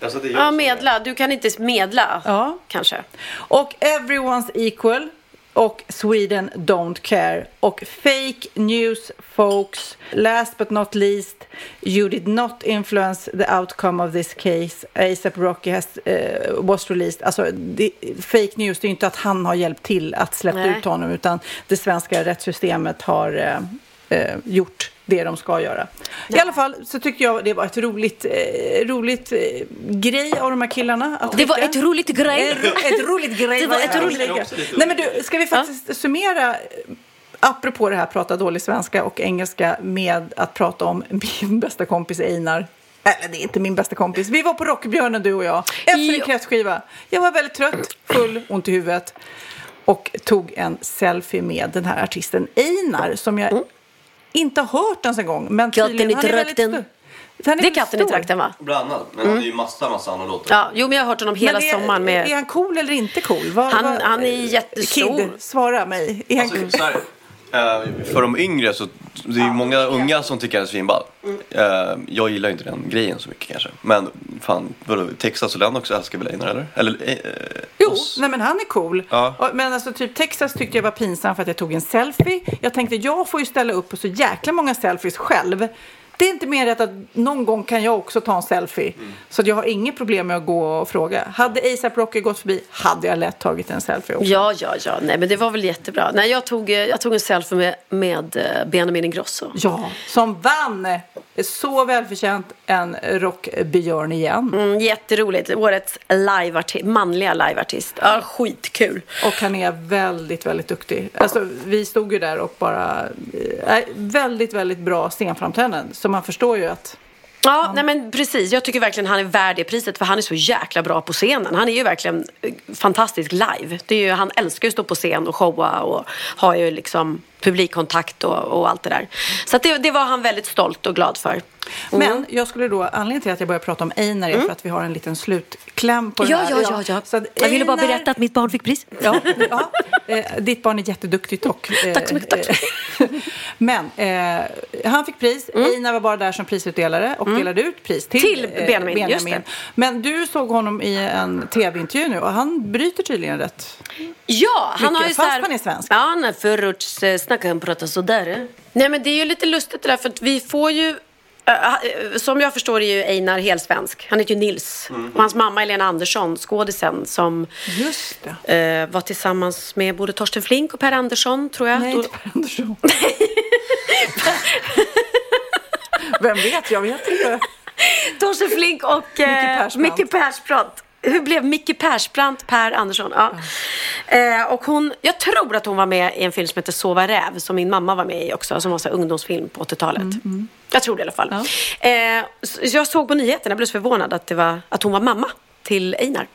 Alltså, Ja, medla. Du kan inte medla, Ja. kanske. Och everyone's equal. Och Sweden don't care. Och fake news folks. Last but not least. You did not influence the outcome of this case. ASAP Rocky has, eh, was released. Alltså det, fake news, det är ju inte att han har hjälpt till att släppa ut honom. Utan det svenska rättssystemet har eh, eh, gjort det de ska göra. I alla fall så tycker jag det var ett roligt, eh, roligt eh, grej av de här killarna. Att Det var ett roligt grej. Ett, ett roligt grej. Det var ett roligt- lägger. Nej men du, ska vi faktiskt summera eh, apropå det här prata dålig svenska och engelska med att prata om min bästa kompis Einar. Eller det är inte min bästa kompis. Vi var på Rockbjörnen du och jag efter en Ja. kräftskiva. Jag var väldigt trött, full, ont i huvudet och tog en selfie med den här artisten Einar som jag inte har hört ens en gång. Men Katten i han är trakten. Han Det är katten i stor. trakten, va? Bland annat. Men han hade ju massa, massa andra låtar. Ja, jo, men jag har hört honom hela Men är, sommaren med... Är han cool eller inte cool? Vad, Han- vad- han är jättestor. Kid, svara mig. Är han Alltså, cool? så här, för de yngre så det är ju många unga som tycker han är svinball. Eh, jag gillar ju inte den grejen så mycket kanske. Men fan, vadå, Texas och den också älskar väl Einar eller? Eller eh, Jo, nej men han är cool. Ja. Men alltså typ Texas tyckte jag var pinsam för att jag tog en selfie. Jag tänkte jag får ju ställa upp på så jäkla många selfies själv. Det är inte mer rätt att någon gång kan jag också ta en selfie. Så att jag har inget problem med att gå och fråga. Hade ASAP Rocky gått förbi hade jag lätt tagit en selfie också. Ja, ja, ja. Nej, men det var väl jättebra. Nej, jag tog, eh, jag tog en selfie med, med eh, Benjamin Ingrosso. Ja, som vann så välförtjänt en rockbjörn igen. Mm, jätteroligt. Årets liveartist, manliga liveartist. Ja, skitkul. Och han är väldigt, väldigt duktig. Alltså, vi stod ju där och bara... Eh, väldigt, väldigt bra scenframträdanden. Man förstår ju att... Ja, nej men precis. Jag tycker verkligen han är värd det priset för han är så jäkla bra på scenen. Han är ju verkligen eh, fantastisk live. Det är ju, han älskar ju att stå på scen och showa och har ju liksom publikkontakt och, och allt det där. Så det, det var han väldigt stolt och glad för. Mm. Men jag skulle då, anledningen till att jag började prata om Einar är för att vi har en liten slutkläm på Ja, det här. ja, ja, ja. Så att Jag ville bara Einar- berätta att mitt barn fick pris. Ja, ja. Eh, ditt barn är jätteduktigt dock. Tack så mycket, tack eh, Men eh, han fick pris. Einar var bara där som prisutdelare och delade ut pris till, Mm. Till eh, Benjamin, just det. Men du såg honom i en tv-intervju nu och han bryter tydligen rätt. Ja, han Mycket, har ju fast så här, han är svensk. Ja, han är förortssnackare, han pratar sådär. Nej, men det är ju lite lustigt det där för att vi får ju äh, äh, som jag förstår är ju Einar helsvensk. Han heter ju Nils. Och hans mamma Elena Andersson, skådisen, som Just det. eh, var tillsammans med både Torsten Flink och Per Andersson, tror jag. Nej, inte Per Andersson. Vem vet? Jag vet inte. Torsten Flink och Micke eh, Persbrandt. Micke Persbrandt. Hur blev Micke Persbrandt Per Andersson? Ja. Eh, och hon, jag tror att hon var med i en film som heter Sova räv som min mamma var med i också, som var här ungdomsfilm på 80-talet. Jag tror det i alla fall. Eh, så så jag såg på nyheterna, jag blev så förvånad att, det var, att hon var mamma till Einar.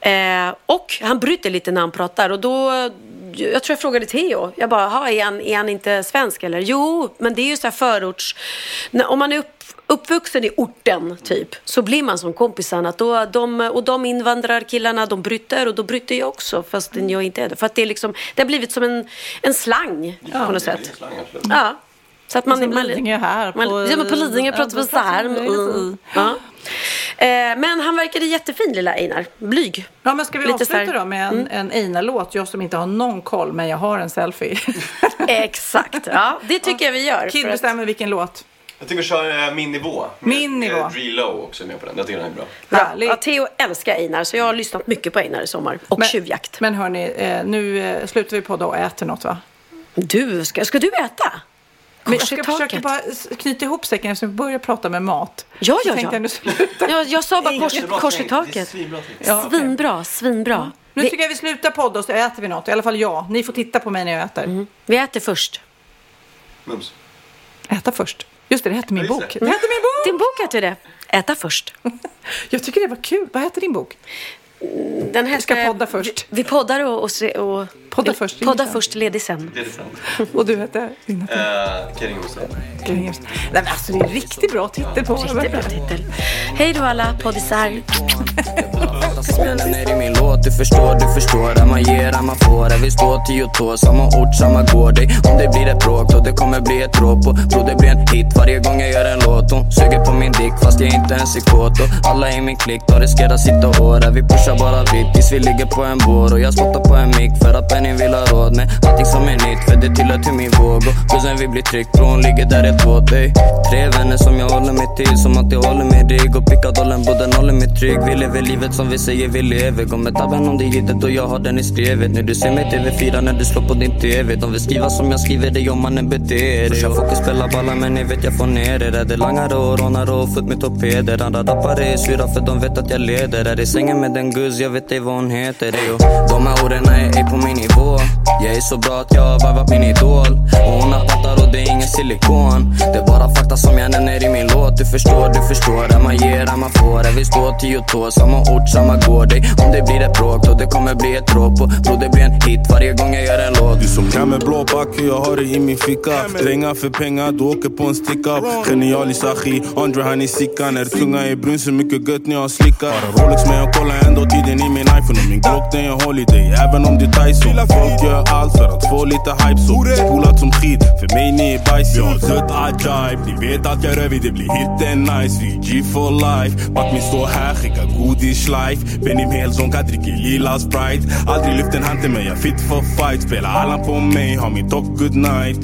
Eh, och han bryter lite när han pratar och då jag tror jag frågade Theo. Jag bara, "Ha, är han, är han inte svensk eller? Jo, men det är ju så här förorts... När, om man är upp, uppvuxen i orten typ, så blir man som kompisarna. Då, de, och de invandrarkillarna, de bryter och då bryter jag också fast jag inte är det. För att det, är liksom, det har blivit som en, en slang på något sätt. Ja. Så att man, Som man, Lidingö här Man, på- ja, men på Lidingö pratar vi så här. Mm. Ja. men han verkade jättefin, lilla Einar. Blyg. Ja, men ska vi Lite avsluta då med en, Mm. en Einar-låt? Jag som inte har någon koll, men jag har en selfie. Exakt, ja. Det tycker jag vi gör. Kid för att- bestämmer vilken låt. Jag tycker vi kör eh, min nivå. Min nivå. Eh, Dre Low också är med på den. Jag tycker den är bra. Ja, ja, Theo älskar Einar, så jag har lyssnat mycket på Einar i sommar. Och tjuvjakt. Men hörni, eh, nu eh, slutar vi podda och äter något va? Du, ska, ska du äta? Men jag ska försöka bara knyta ihop säcken eftersom vi börjar prata med mat. Ja, ja, ja. jag sluta. Jag, sa bara kors, kors i. Det taket. svinbra. Ja. Svinbra, svinbra. Nu Vi, tycker jag vi slutar podda och så äter vi något. I alla fall jag. Ni får titta på mig när jag äter. vi äter först. Mums. Äta först. Just det, det hette min Ja, bok. det. Det hette min bok! Din bok heter det. Äta först. Jag tycker det var kul. Vad heter din bok? Den hette, ska podda först. Vi, vi poddar och... och, se- och Podda först, Podda först, ledig sen. Och du heter? Din heter? Eh, Olsson. Nej men alltså det är en riktigt bra titel på Riktigt bra titel. Hej då alla poddisar. ner i min låt Du förstår, du förstår Att man ger, att man får Att vi står tio tå Samma ort, samma gård Dig Om det blir ett bråk då det kommer bli ett råp Och bro det blir en hit varje gång jag gör en låt Hon suger på min dick fast jag inte ens är kåt Och alla i min klick då riskerar sitta år vi pushar bara vitt tills vi ligger på en bår Och jag spottar på en mick för att Benny vill ha råd med allting som är nytt För det tillhör till min våg. Och bussen vi blir tryckt Bror hon ligger där ett åt dig Tre vänner som jag håller mig till Som att jag håller mig rygg. Och pickadollen båden håller mig trygg Vi lever livet som vi säger vi lever. Går med tabben om det är givet och jag har den i skrevet. När du ser mig TV4 när du slår på din TV De vill skriva som jag skriver det om mannen beter. Dig Brorsan fokus spela balla men ni vet jag får ner er. Är det langare och rånare och fullt med torpeder. Andra rappare är sura för de vet att jag leder. Är i sängen med en guzz, jag vet ej vad hon heter. Eyo och De här orden är ej på min nivå. Jag är så bra att jag har varvat min idol. Och hon har pattar och det är ingen silikon. Det är bara fakta som jag nämner i min låt. Du förstår, du förstår. Det man ger, det man får. Är vi står tio tå. Samma ort, samma gård. Ey, Om det blir ett bråk då det kommer bli ett dråp. Och bro det blir en hit varje gång jag gör en låt. Du som kan med blå backe, jag har det i min ficka. Dränga för pengar, du åker på en sticka. Genial Isachi, Andre han är sickan. Är tunga är brun så mycket gött när jag slickar. Rolex men jag kollar ändå tiden i min iPhone Och min Glock den jag håller dig, även om det är Tyson. Folk. Gör allt för att få lite hype så Spolat som skit, för mig ni är bajs Vi har dött ajaib, ni vet att jag rör vid det blir hitten nice Vi är G for life, bak min står här, skicka godis life. Benim hel zonka, dricker lila Sprite. Aldrig lyft en hand till mig, jag fit for fight. Spela Allan på mig, har min talk good night.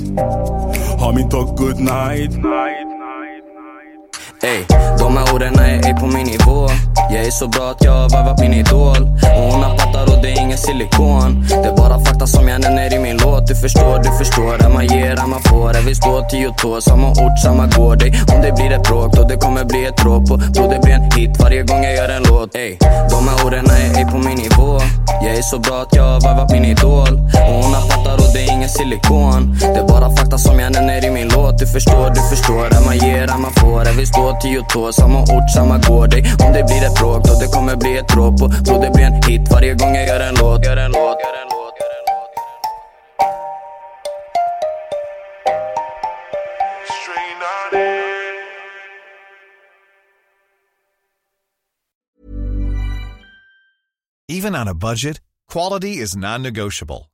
Har min talk good night. Ey, de här orden är ej på min nivå jag är så bra att jag har varvat min idol. Och hon har pattar och det är ingen silikon. Det är bara fakta som jag nämner i min låt. Du förstår, du förstår Att man ger, att man får. Jag vi står tio tå Samma ort, samma gård. Ey. Om det blir ett bråk då det kommer bli ett dråp. Och då det blir en hit varje gång jag gör en låt. Ey, de här orden är ej på min nivå. Jag är så bra att jag har varvat min idol. Och hon har pattar och det är ingen silikon. Det är bara fakta som jag nämner i min låt. Du förstår, du förstår Att man ger, att man får. Jag vi står tio tå Samma ort, samma gård. Ey. Om det blir ett bråk då det kommer bli ett dråp Och bro det blir en hit varje gång jag gör en låt Gör en låt, gör en låt, gör en låt. Even on a budget, quality is non-negotiable.